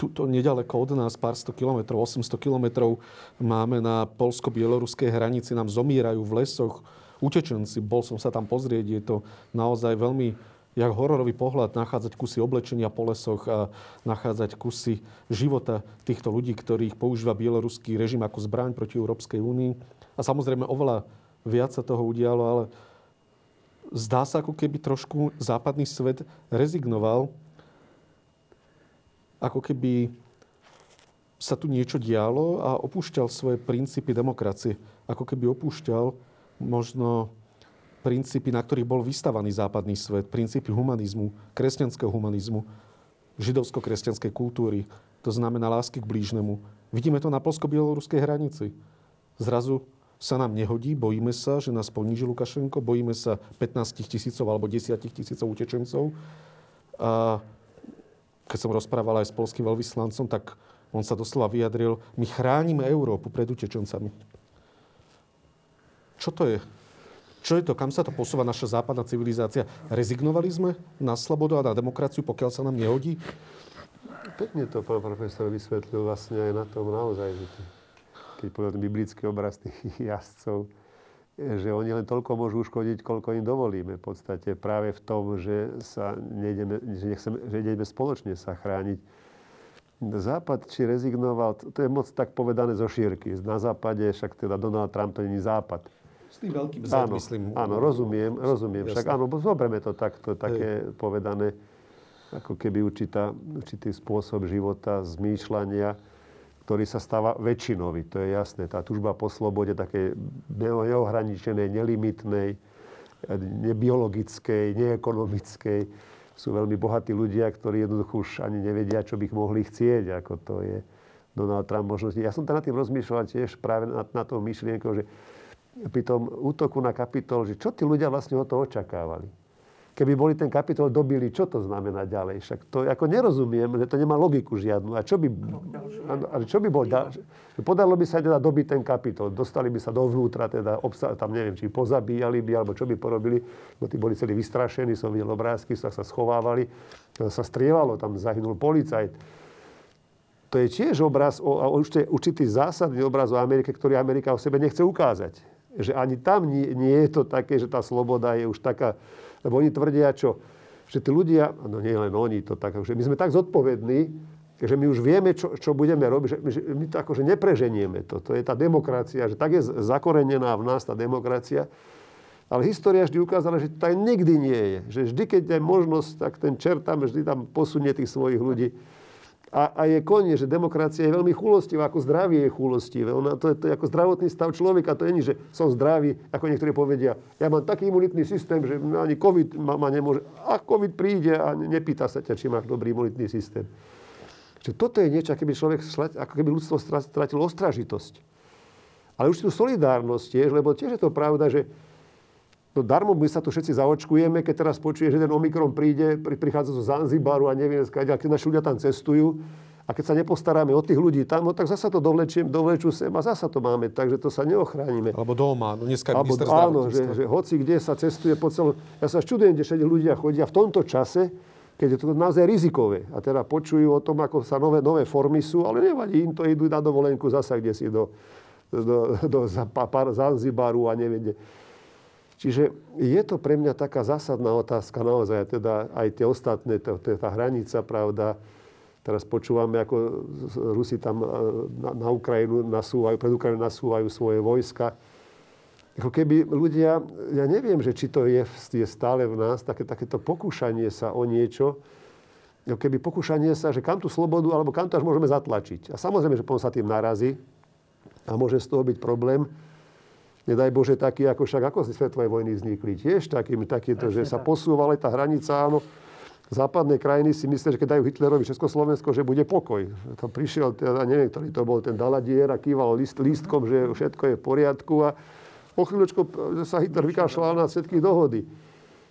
tuto nedaleko od nás, pár sto kilometrov, 800 kilometrov, máme na polsko-bieloruskej hranici, nám zomierajú v lesoch utečenci. Bol som sa tam pozrieť, je to naozaj veľmi jak hororový pohľad nachádzať kusy oblečenia po lesoch a nachádzať kusy života týchto ľudí, ktorých používa bieloruský režim ako zbraň proti Európskej únii. A samozrejme oveľa viac sa toho udialo, ale zdá sa, ako keby trošku západný svet rezignoval ako keby sa tu niečo dialo a opúšťal svoje princípy demokracie. Ako keby opúšťal možno princípy, na ktorých bol vystavaný západný svet, princípy humanizmu, kresťanského humanizmu, židovsko-kresťanskej kultúry, to znamená lásky k blížnemu. Vidíme to na polsko-bieloruskej hranici. Zrazu sa nám nehodí, bojíme sa, že nás poníži Lukašenko, bojíme sa 15 tisícov alebo 10 tisícov utečencov. A keď som rozprával aj s polským veľvyslancom, tak on sa doslova vyjadril, my chránime Európu pred utečencami. Čo to je? Čo je to? Kam sa to posúva naša západná civilizácia? Rezignovali sme na slobodu a na demokraciu, pokiaľ sa nám nehodí?
Pekne to pán profesor vysvetlil vlastne aj na tom naozaj, že keď povedal biblický obraz tých [laughs] jazdcov, že oni len toľko môžu uškodiť, koľko im dovolíme. V podstate práve v tom, že, sa nejdeme, že, nechceme, že ideme spoločne sa chrániť. Západ či rezignoval, to je moc tak povedané zo šírky. Na západe však teda Donald Trump není západ.
S tým veľkým
Z, áno, myslím. Áno, rozumiem, rozumiem. Však áno, zoberme to takto, také Hej. povedané, ako keby určitá, určitý spôsob života, zmýšľania ktorý sa stáva väčšinový. To je jasné. Tá tužba po slobode také neohraničenej, nelimitnej, nebiologickej, neekonomickej. Sú veľmi bohatí ľudia, ktorí jednoducho už ani nevedia, čo by ich mohli chcieť, ako to je Donald Trump možnosti. Ja som tam nad tým rozmýšľal tiež práve nad, na tom myšlienkou, že pri tom útoku na kapitol, že čo tí ľudia vlastne o to očakávali keby boli ten kapitol dobili, čo to znamená ďalej? Však to ako nerozumiem, že to nemá logiku žiadnu. A čo by, a čo by bol ďalšie? Podalo by sa teda dobiť ten kapitol, dostali by sa dovnútra, teda obsa, tam neviem, či pozabíjali by, alebo čo by porobili, bo tí boli celí vystrašení, som videl obrázky, sa, sa schovávali, sa strievalo, tam zahynul policajt. To je tiež obraz, o, určite, určitý zásadný obraz o Amerike, ktorý Amerika o sebe nechce ukázať. Že ani tam nie, nie je to také, že tá sloboda je už taká lebo oni tvrdia, čo? že tí ľudia, no nie len oni, to tak, že my sme tak zodpovední, že my už vieme, čo, čo budeme robiť, že, že my to akože nepreženieme to. To je tá demokracia, že tak je zakorenená v nás tá demokracia. Ale história vždy ukázala, že to tak nikdy nie je. Že vždy, keď je možnosť, tak ten čert tam vždy tam posunie tých svojich ľudí. A, a je koniec, že demokracia je veľmi chulostivá, ako zdravie je chulostivé. Ona, to, je, to je ako zdravotný stav človeka. To nie, že som zdravý, ako niektorí povedia. Ja mám taký imunitný systém, že ani COVID ma, ma nemôže. A COVID príde a nepýta sa ťa, či máš dobrý imunitný systém. Že toto je niečo, keby človek, ako keby ľudstvo stratilo ostražitosť. Ale tu solidárnosť tiež, lebo tiež je to pravda, že No darmo my sa tu všetci zaočkujeme, keď teraz počuje, že ten Omikron príde, prichádza zo Zanzibaru a neviem, skáď, keď naši ľudia tam cestujú. A keď sa nepostaráme o tých ľudí tam, no tak zasa to dovlečiem, dovlečú sem a zasa to máme, takže to sa neochránime.
Alebo doma, no dneska
Alebo, Áno, že, že, hoci kde sa cestuje po celom... Ja sa čudujem, kde všetci ľudia chodia v tomto čase, keď je to naozaj rizikové. A teda počujú o tom, ako sa nové, nové formy sú, ale nevadí, im to idú na dovolenku zasa kde si do, do, do, do Zanzibaru a neviem kde. Čiže je to pre mňa taká zásadná otázka naozaj, teda aj tie ostatné, to, to je tá hranica, pravda. Teraz počúvame, ako Rusi tam e, na, na Ukrajinu nasúvajú, pred Ukrajinu nasúvajú svoje vojska. Ako keby ľudia, ja neviem, že či to je, je stále v nás, také, takéto pokúšanie sa o niečo, ako keby pokúšanie sa, že kam tú slobodu, alebo kam to až môžeme zatlačiť. A samozrejme, že potom sa tým narazí a môže z toho byť problém nedaj Bože, taký, ako však ako si svetové vojny vznikli. Tiež takým, takýto, že sa posúvala tá hranica, áno. Západné krajiny si myslia, že keď dajú Hitlerovi Československo, že bude pokoj. To prišiel, teda, neviem, ktorý to bol, ten Daladier a kýval list, lístkom, že všetko je v poriadku a po chvíľočku sa Hitler vykašľal na všetky dohody.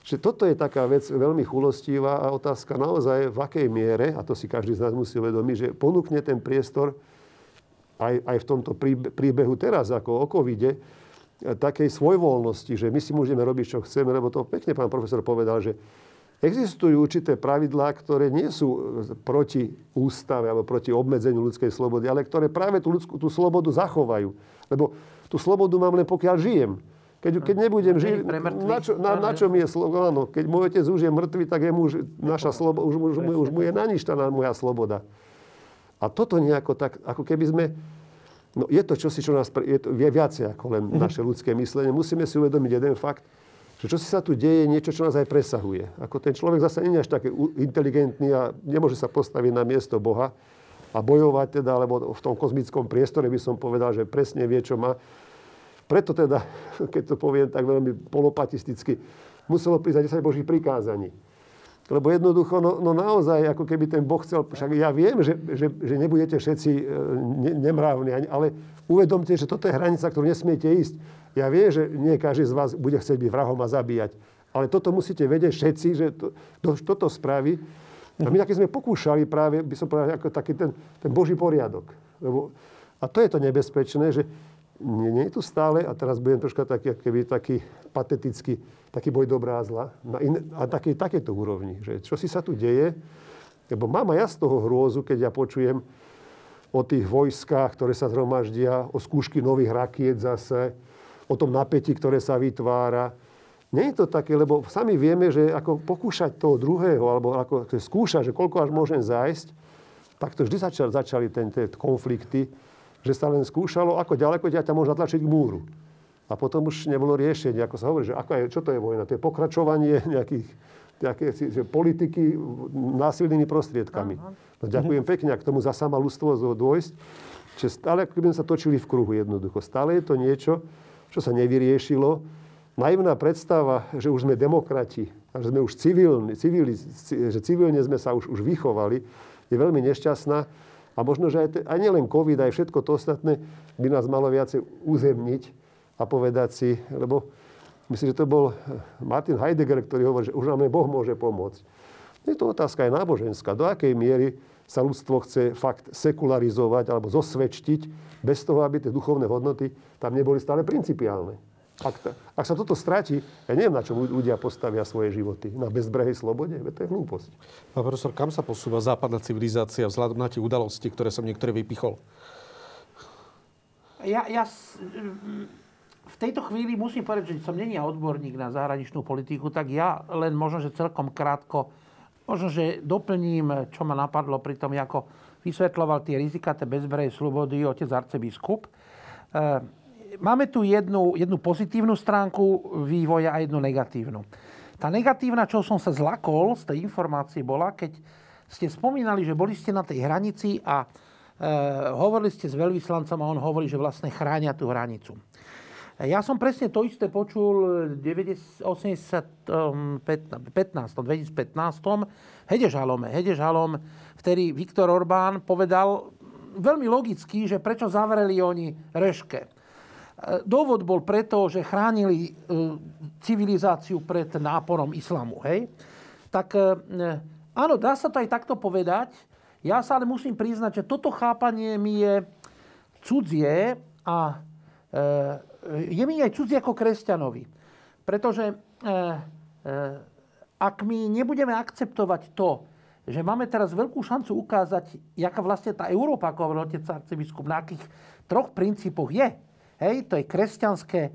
Že toto je taká vec veľmi chulostivá a otázka naozaj v akej miere, a to si každý z nás musí uvedomiť, že ponúkne ten priestor aj, aj v tomto príbehu teraz, ako o covide, takej svojvoľnosti, že my si môžeme robiť, čo chceme, lebo to pekne pán profesor povedal, že existujú určité pravidlá, ktoré nie sú proti ústave alebo proti obmedzeniu ľudskej slobody, ale ktoré práve tú, ľudskú, tú slobodu zachovajú. Lebo tú slobodu mám len pokiaľ žijem. Keď, keď nebudem žiť, na, čo, na, na čo mi je sloboda? Áno, keď môj otec už je mŕtvy, tak je mu už, naša sloboda, už, už, už, už mu je naništaná moja sloboda. A toto nejako tak, ako keby sme No je to čosi, čo nás je, to, je viacej ako len mm-hmm. naše ľudské myslenie. Musíme si uvedomiť jeden fakt, že čo si sa tu deje, niečo, čo nás aj presahuje. Ako ten človek zase nie je až taký inteligentný a nemôže sa postaviť na miesto Boha a bojovať teda, alebo v tom kozmickom priestore by som povedal, že presne vie, čo má. Preto teda, [laughs] keď to poviem tak veľmi polopatisticky, muselo prísť 10 Božích prikázaní. Lebo jednoducho, no, no naozaj, ako keby ten Boh chcel, však ja viem, že, že, že nebudete všetci e, ne, nemrávni, ale uvedomte, že toto je hranica, ktorú nesmiete ísť. Ja viem, že nie každý z vás bude chcieť byť vrahom a zabíjať. Ale toto musíte vedieť všetci, že to, to, toto spraví. A my také sme pokúšali práve, by som povedal, ako taký ten, ten Boží poriadok. Lebo, a to je to nebezpečné, že nie, nie je tu stále, a teraz budem troška taký, keby, taký patetický, taký boj dobrá a zla, na in, a taký, takéto úrovni, že čo si sa tu deje, lebo mám aj ja z toho hrôzu, keď ja počujem o tých vojskách, ktoré sa zhromaždia, o skúšky nových rakiet zase, o tom napätí, ktoré sa vytvára. Nie je to také, lebo sami vieme, že ako pokúšať toho druhého, alebo ako skúšať, že koľko až môžem zájsť, tak to vždy začali, začali tie konflikty že sa len skúšalo, ako ďaleko ťa môže zatlačiť k múru. A potom už nebolo riešenie, ako sa hovorí, že ako je, čo to je vojna? To je pokračovanie [laughs] nejakých nejaké, že politiky násilnými prostriedkami. No, ďakujem pekne, ak tomu za sama ľudstvo dôjsť. Čiže stále ako keby sa točili v kruhu jednoducho. Stále je to niečo, čo sa nevyriešilo. Naivná predstava, že už sme demokrati a že sme už civilní, civili, že civilne sme sa už, už vychovali, je veľmi nešťastná. A možno, že aj, aj nielen COVID, aj všetko to ostatné by nás malo viacej uzemniť a povedať si, lebo myslím, že to bol Martin Heidegger, ktorý hovorí, že už nám Boh môže pomôcť. Je to otázka aj náboženská. Do akej miery sa ľudstvo chce fakt sekularizovať alebo zosvedčiť bez toho, aby tie duchovné hodnoty tam neboli stále principiálne. Ak, ta, ak sa toto stratí, ja neviem, na čo ľudia postavia svoje životy. Na bezbrehej slobode? Veď to je hlúposť.
Pán profesor, kam sa posúva západná civilizácia vzhľadom na tie udalosti, ktoré som niektoré vypichol?
Ja, ja tejto chvíli musím povedať, že som není odborník na zahraničnú politiku, tak ja len možno, že celkom krátko, možno, že doplním, čo ma napadlo pri tom, ako vysvetloval tie rizika tej bezbrej slobody otec arcibiskup. E, máme tu jednu, jednu pozitívnu stránku vývoja a jednu negatívnu. Tá negatívna, čo som sa zlakol z tej informácie, bola, keď ste spomínali, že boli ste na tej hranici a e, hovorili ste s veľvyslancom a on hovorí, že vlastne chránia tú hranicu. Ja som presne to isté počul v 2015, 2015, Hedežalome. Hedežalom, vtedy Viktor Orbán povedal veľmi logicky, že prečo zavreli oni Reške. Dôvod bol preto, že chránili e, civilizáciu pred náporom islamu. Hej? Tak e, áno, dá sa to aj takto povedať. Ja sa ale musím priznať, že toto chápanie mi je cudzie a je mi aj cudzí ako kresťanovi. Pretože e, e, ak my nebudeme akceptovať to, že máme teraz veľkú šancu ukázať, jaká vlastne tá Európa, ako hovoril otec arcibiskup, na akých troch princípoch je. Hej, to je kresťanské,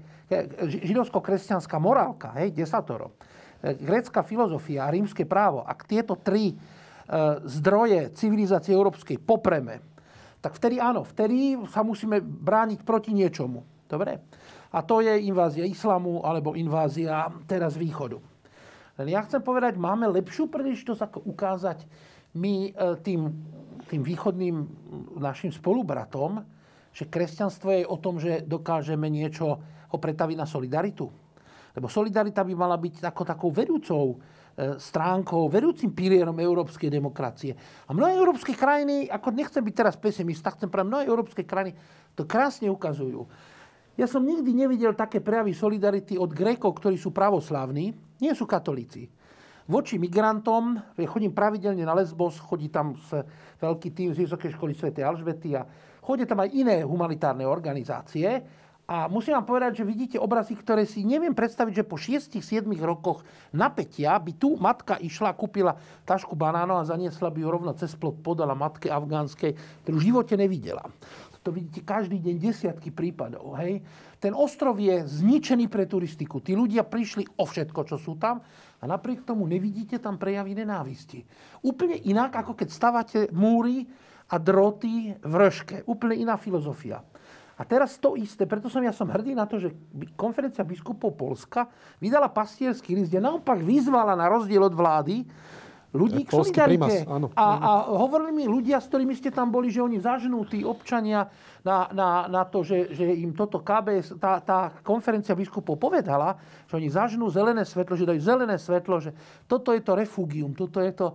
židovsko-kresťanská morálka, hej, desatoro. Grécka filozofia a rímske právo. Ak tieto tri zdroje civilizácie európskej popreme, tak vtedy áno, vtedy sa musíme brániť proti niečomu. Dobre? A to je invázia islamu alebo invázia teraz východu. Len ja chcem povedať, máme lepšiu príležitosť ako ukázať my e, tým, tým východným našim spolubratom, že kresťanstvo je o tom, že dokážeme niečo ho pretaviť na solidaritu. Lebo solidarita by mala byť ako takou vedúcou stránkou, vedúcim pilierom európskej demokracie. A mnohé európske krajiny, ako nechcem byť teraz pesimista, chcem povedať, mnohé európske krajiny to krásne ukazujú. Ja som nikdy nevidel také prejavy solidarity od Grékov, ktorí sú pravoslávni, nie sú katolíci. Voči migrantom, ja chodím pravidelne na Lesbos, chodí tam s veľký tým z Vysokej školy Sv. Alžbety a chodí tam aj iné humanitárne organizácie. A musím vám povedať, že vidíte obrazy, ktoré si neviem predstaviť, že po 6-7 rokoch napätia by tu matka išla, kúpila tašku banánov a zaniesla by ju rovno cez plot, podala matke afgánskej, ktorú v živote nevidela. To vidíte každý deň desiatky prípadov. Hej? Ten ostrov je zničený pre turistiku. Tí ľudia prišli o všetko, čo sú tam a napriek tomu nevidíte tam prejavy nenávisti. Úplne inak, ako keď stavate múry a droty v reške. Úplne iná filozofia. A teraz to isté, preto som ja som hrdý na to, že konferencia biskupov Polska vydala pastierský list, kde naopak vyzvala na rozdiel od vlády ľudí k solidarite. áno. A, a hovorili mi ľudia, s ktorými ste tam boli, že oni zažnú tí občania na, na, na to, že, že im toto KBS, tá, tá konferencia biskupov povedala, že oni zažnú zelené svetlo, že dajú zelené svetlo, že toto je to refugium, toto je to,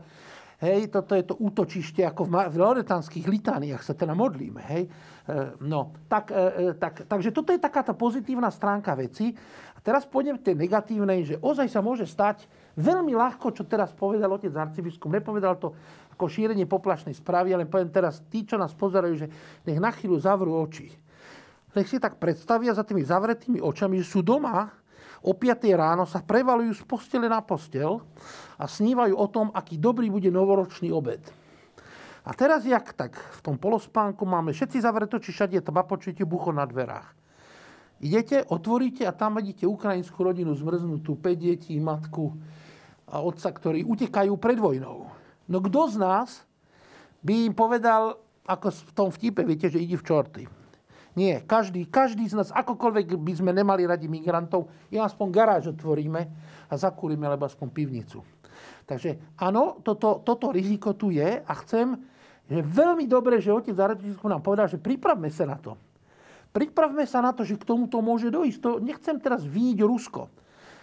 hej, toto je to útočište, ako v, v loretanských litániách sa teda modlíme. Hej. E, no, tak, e, e, tak, takže toto je taká tá pozitívna stránka veci. A teraz pôjdem k tej negatívnej, že ozaj sa môže stať veľmi ľahko, čo teraz povedal otec arcibiskup. Nepovedal to ako šírenie poplašnej správy, ale poviem teraz tí, čo nás pozerajú, že nech na chvíľu zavrú oči. Nech si tak predstavia za tými zavretými očami, že sú doma, o 5 ráno sa prevalujú z postele na postel a snívajú o tom, aký dobrý bude novoročný obed. A teraz, jak tak v tom polospánku máme všetci zavreté oči, všade to počujete bucho na dverách. Idete, otvoríte a tam vidíte ukrajinskú rodinu zmrznutú, 5 detí, matku a otca, ktorí utekajú pred vojnou. No kto z nás by im povedal, ako v tom vtipe, viete, že ide v čorty. Nie, každý, každý z nás, akokoľvek by sme nemali radi migrantov, ja aspoň garáž otvoríme a zakúrime, alebo aspoň pivnicu. Takže áno, toto, toto riziko tu je a chcem, že veľmi dobre, že otec Zaradíčko nám povedal, že pripravme sa na to. Pripravme sa na to, že k tomuto môže dojsť. To nechcem teraz výjsť Rusko.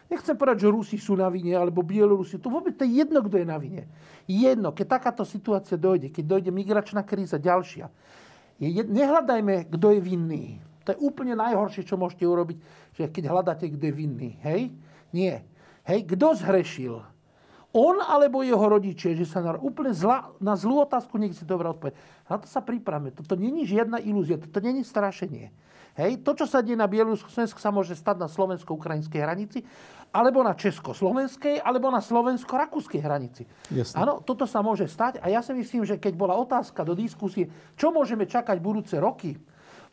Nechcem povedať, že Rusi sú na vine, alebo Bielorusi. To vôbec to je jedno, kto je na vine. Jedno, keď takáto situácia dojde, keď dojde migračná kríza ďalšia, je, nehľadajme, kto je vinný. To je úplne najhoršie, čo môžete urobiť, že keď hľadáte, kto je vinný. Hej? Nie. Hej, kto zhrešil? On alebo jeho rodičia, že sa na, úplne zla, na zlú otázku nech si dobre odpovedať. Na to sa pripravme. Toto není žiadna ilúzia, toto není strašenie. Hej, to, čo sa deje na Bielorusko-Slovensku, sa môže stať na slovensko-ukrajinskej hranici, alebo na česko-slovenskej, alebo na slovensko-rakúskej hranici. Áno, toto sa môže stať a ja si myslím, že keď bola otázka do diskusie, čo môžeme čakať budúce roky,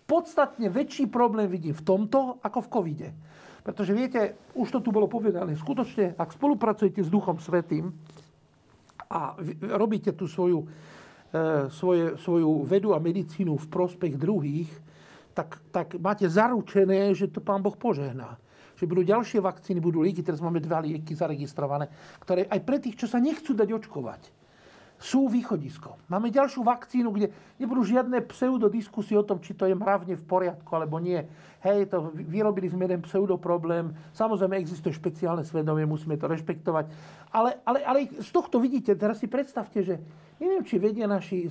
podstatne väčší problém vidím v tomto, ako v covide. Pretože viete, už to tu bolo povedané, skutočne, ak spolupracujete s Duchom Svetým a robíte tú svoju, e, svoje, svoju vedu a medicínu v prospech druhých, tak, tak máte zaručené, že to Pán Boh požehná. Že budú ďalšie vakcíny, budú lieky, teraz máme dva lieky zaregistrované, ktoré aj pre tých, čo sa nechcú dať očkovať, sú východisko. Máme ďalšiu vakcínu, kde nebudú žiadne pseudodiskusie o tom, či to je mravne v poriadku alebo nie. Hej, to vyrobili sme jeden pseudoproblém. Samozrejme, existuje špeciálne svedomie, musíme to rešpektovať. Ale, ale, ale z tohto vidíte, teraz si predstavte, že neviem, či vedia naši e,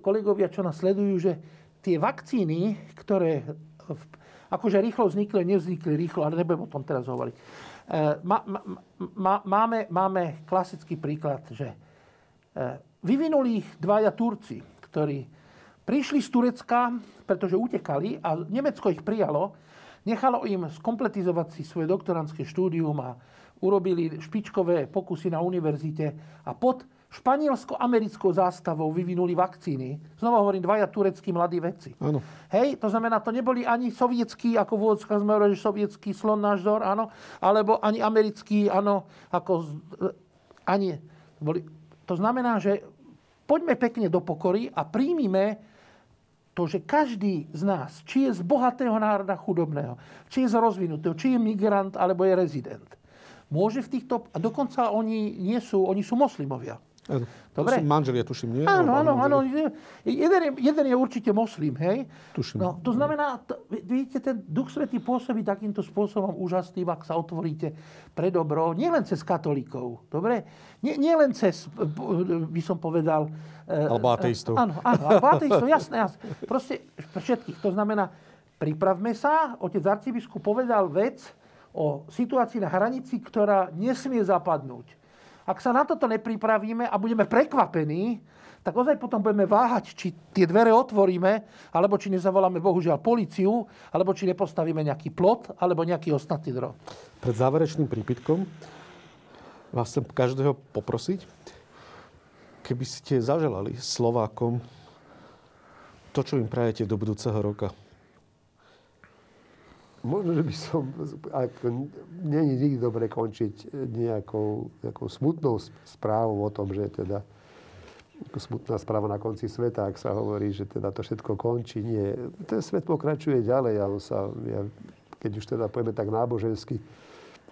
kolegovia, čo nás sledujú, že tie vakcíny, ktoré akože rýchlo vznikli, nevznikli rýchlo, ale nebudem o tom teraz hovoriť. Má, máme, máme klasický príklad, že vyvinuli ich dvaja Turci, ktorí prišli z Turecka, pretože utekali a Nemecko ich prijalo, nechalo im skompletizovať si svoje doktorantské štúdium a urobili špičkové pokusy na univerzite a pod španielsko-americkou zástavou vyvinuli vakcíny. Znova hovorím, dvaja tureckí mladí vedci.
Áno.
Hej, to znamená, to neboli ani sovietskí, ako v úvodzkách sme hovorili, sovietský slon náš vzor, áno, alebo ani americký, áno, ako, ani, boli, to znamená, že poďme pekne do pokory a príjmime to, že každý z nás, či je z bohatého národa chudobného, či je z rozvinutého, či je migrant, alebo je rezident, môže v týchto, a dokonca oni nie sú, oni sú moslimovia.
Áno. Dobre. To sú manželia, tuším, nie?
Áno, áno, áno. Jeden je, jeden je určite moslim, hej?
Tuším.
No, to znamená, to, vidíte, ten Duch Svetý pôsobí takýmto spôsobom úžasným, ak sa otvoríte pre dobro, nielen cez katolíkov, dobre? Nie, nie len cez, by som povedal...
Eh, alebo ateistov.
Áno, áno, alebo ateistov, jasné, jasné. Proste pre všetkých. To znamená, pripravme sa, otec arcibiskup povedal vec o situácii na hranici, ktorá nesmie zapadnúť ak sa na toto nepripravíme a budeme prekvapení, tak ozaj potom budeme váhať, či tie dvere otvoríme, alebo či nezavoláme bohužiaľ policiu, alebo či nepostavíme nejaký plot, alebo nejaký ostatný drog.
Pred záverečným prípitkom vás chcem každého poprosiť, keby ste zaželali Slovákom to, čo im prajete do budúceho roka.
Možno, že by som, ako není nikdy dobre končiť nejakou, nejakou smutnou správou o tom, že teda smutná správa na konci sveta, ak sa hovorí, že teda to všetko končí. Nie. Ten svet pokračuje ďalej a sa, ja, keď už teda povieme tak nábožensky,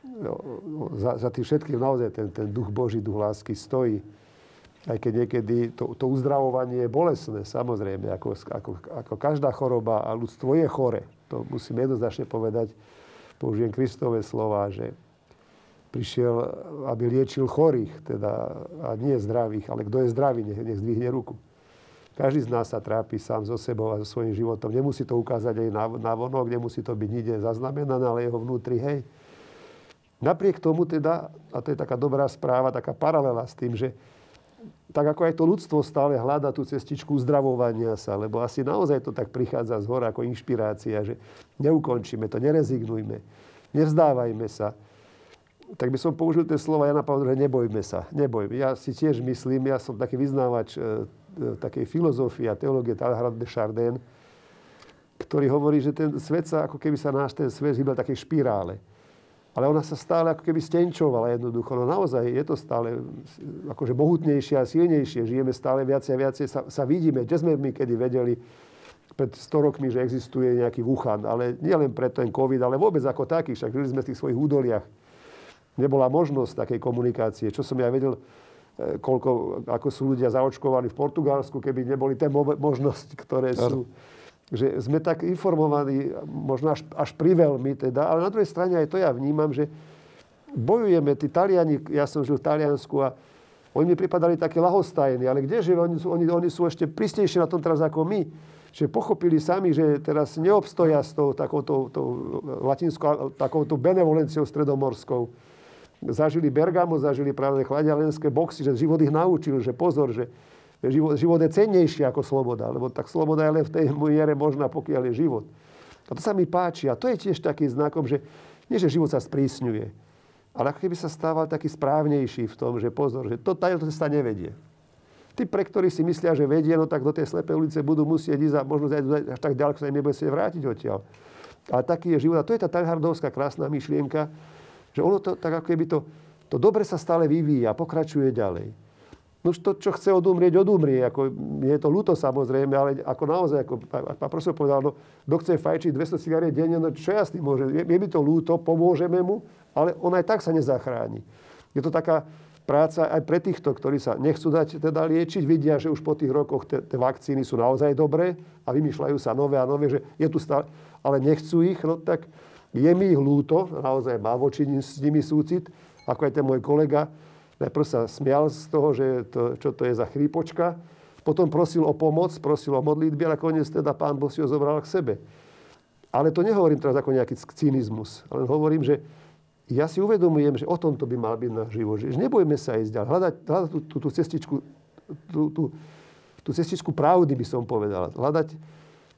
no, no, za, za tým všetkým naozaj ten, ten duch Boží, duch lásky stojí. Aj keď niekedy to, to uzdravovanie je bolesné, samozrejme, ako, ako, ako každá choroba a ľudstvo je chore to musím jednoznačne povedať, použijem Kristové slova, že prišiel, aby liečil chorých, teda, a nie zdravých, ale kto je zdravý, nech, nech zdvihne ruku. Každý z nás sa trápi sám so sebou a so svojím životom. Nemusí to ukázať aj na, na vonok, nemusí to byť nikde zaznamenané, ale jeho vnútri, hej. Napriek tomu teda, a to je taká dobrá správa, taká paralela s tým, že tak ako aj to ľudstvo stále hľada tú cestičku uzdravovania sa, lebo asi naozaj to tak prichádza z hora ako inšpirácia, že neukončíme to, nerezignujme, nevzdávajme sa. Tak by som použil tie slova Jana Pavla, že nebojme sa, nebojme. Ja si tiež myslím, ja som taký vyznávač e, e, takej filozofie a teológie Talhard de Chardin, ktorý hovorí, že ten svet sa, ako keby sa náš ten svet hýbal takej špirále ale ona sa stále ako keby stenčovala jednoducho. No naozaj je to stále akože mohutnejšie a silnejšie. Žijeme stále viacej a viacej, sa, sa vidíme. Kde sme my kedy vedeli pred 100 rokmi, že existuje nejaký Wuhan. Ale nie len pre ten COVID, ale vôbec ako taký. Však žili sme v tých svojich údoliach. Nebola možnosť takej komunikácie. Čo som ja vedel, e, koľko, ako sú ľudia zaočkovaní v Portugalsku, keby neboli tie možnosti, ktoré sú že sme tak informovaní, možno až, až priveľmi teda, ale na druhej strane aj to ja vnímam, že bojujeme, tí Taliani, ja som žil v Taliansku a oni mi pripadali také lahostajní, ale kdeže, oni sú, oni, oni sú ešte pristejšie na tom teraz ako my, že pochopili sami, že teraz neobstoja s tou takouto tou latinskou, takouto benevolenciou stredomorskou. Zažili Bergamo, zažili práve chladialenské boxy, že život ich naučil, že pozor, že život, život je cennejší ako sloboda, lebo tak sloboda je len v tej miere možná, pokiaľ je život. A to sa mi páči a to je tiež taký znakom, že nie, že život sa sprísňuje, ale ako keby sa stával taký správnejší v tom, že pozor, že to tajomstvo sa nevedie. Tí, pre ktorí si myslia, že vedia, no tak do tej slepej ulice budú musieť ísť a možno zajsť až tak ďaleko sa im nebude chcieť vrátiť odtiaľ. Ale taký je život. A to je tá Tanhardovská krásna myšlienka, že ono to, tak ako keby to, to dobre sa stále vyvíja, pokračuje ďalej. No to, čo chce odumrieť, odumrie. Ako, je to ľúto samozrejme, ale ako naozaj, ako pán profesor povedal, no, kto chce fajčiť 200 cigariet denne, no čo ja s tým môžem? Je, je mi to ľúto, pomôžeme mu, ale on aj tak sa nezachráni. Je to taká práca aj pre týchto, ktorí sa nechcú dať teda liečiť, vidia, že už po tých rokoch tie vakcíny sú naozaj dobré a vymýšľajú sa nové a nové, že je tu stále, ale nechcú ich, no tak je mi ich ľúto, naozaj má voči s nimi súcit, ako aj ten môj kolega, Najprv sa smial z toho, že to, čo to je za chrípočka. Potom prosil o pomoc, prosil o modlitby a nakoniec teda pán Boh si ho zobral k sebe. Ale to nehovorím teraz ako nejaký cynizmus. Ale hovorím, že ja si uvedomujem, že o tomto by mal byť náš život. Že nebojme sa ísť ďalej. Hľadať, hľadať tú, tú, tú, cestičku, tú, tú, tú cestičku pravdy, by som povedal. Hľadať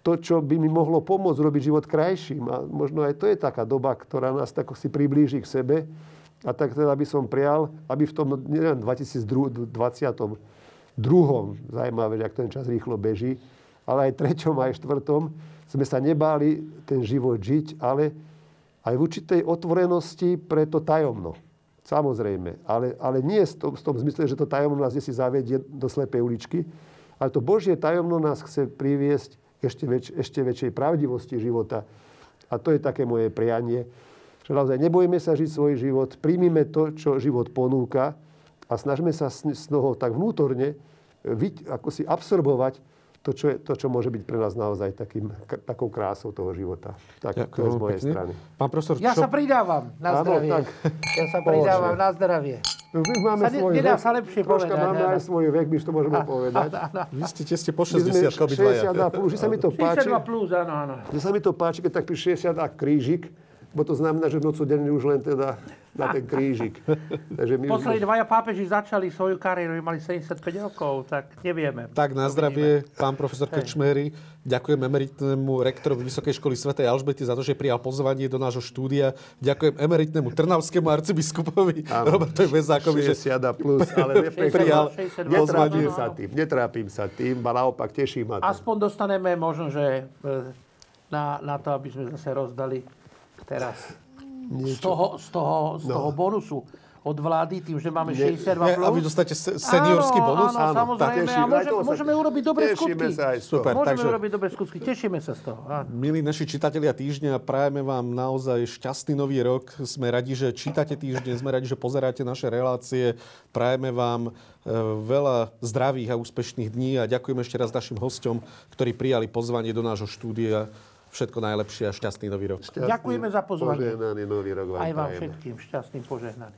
to, čo by mi mohlo pomôcť robiť život krajším. A možno aj to je taká doba, ktorá nás tak si priblíži k sebe a tak teda by som prial, aby v tom nielen 2022, zaujímavé, že ak ten čas rýchlo beží, ale aj treťom, aj štvrtom, sme sa nebáli ten život žiť, ale aj v určitej otvorenosti pre to tajomno. Samozrejme. Ale, ale nie v tom zmysle, že to tajomno nás si zavedie do slepej uličky, ale to Božie tajomno nás chce priviesť ešte, väč, ešte väčšej pravdivosti života. A to je také moje prianie že naozaj nebojme sa žiť svoj život, príjmime to, čo život ponúka a snažme sa z toho tak vnútorne ako si absorbovať to čo, je, to, čo môže byť pre nás naozaj takým, takou krásou toho života. Tak, Ďakujem, to je z mojej pekne. strany.
Pán profesor,
ja čo... sa pridávam na Áno, zdravie. Tak. Ja sa pridávam na zdravie.
No, my máme sa svoj
nedá
vek.
sa lepšie
Troška
povedať.
máme aj svoj vek, my to môžeme a, povedať. A, a,
a. Vy ste tesne po 60 obidvaja.
60 a plus, že sa mi to páči.
62 plus, áno, áno.
Že sa mi to páči, keď tak pri 60 a krížik, bo to znamená, že nocu denne už len teda na ten krížik. [laughs]
Takže my Poslední už... dvaja pápeži začali svoju kariéru, mali 75 rokov, tak nevieme.
Tak na zdravie, pán profesor Krčmery. Ďakujem emeritnému rektorovi Vysokej školy svätej Alžbety za to, že prijal pozvanie do nášho štúdia. Ďakujem emeritnému trnavskému arcibiskupovi Robertovi Vezákovi,
že plus, ale [laughs]
prijal
pozvanie. sa tým, netrápim sa tým, a naopak teší ma to.
Aspoň dostaneme možno, že e, na, na to, aby sme zase rozdali teraz z toho, z toho, z no. toho bonusu od vlády, tým, že máme 62 plus.
A vy dostate seniorský
áno,
bonus?
Áno, áno, samozrejme. a môže, môžeme urobiť dobré skutky.
Sa aj
Super,
môžeme takže, urobiť dobré skutky. Tešíme sa z toho. Áno.
Milí naši čitatelia týždňa, prajeme vám naozaj šťastný nový rok. Sme radi, že čítate týždeň, sme radi, že pozeráte naše relácie. Prajeme vám e, veľa zdravých a úspešných dní a ďakujem ešte raz našim hostom, ktorí prijali pozvanie do nášho štúdia Všetko najlepšie a šťastný nový rok.
Šťastný, Ďakujeme za pozvanie.
Požehnaný nový rok
vám Aj vám všetkým šťastný požehnaný.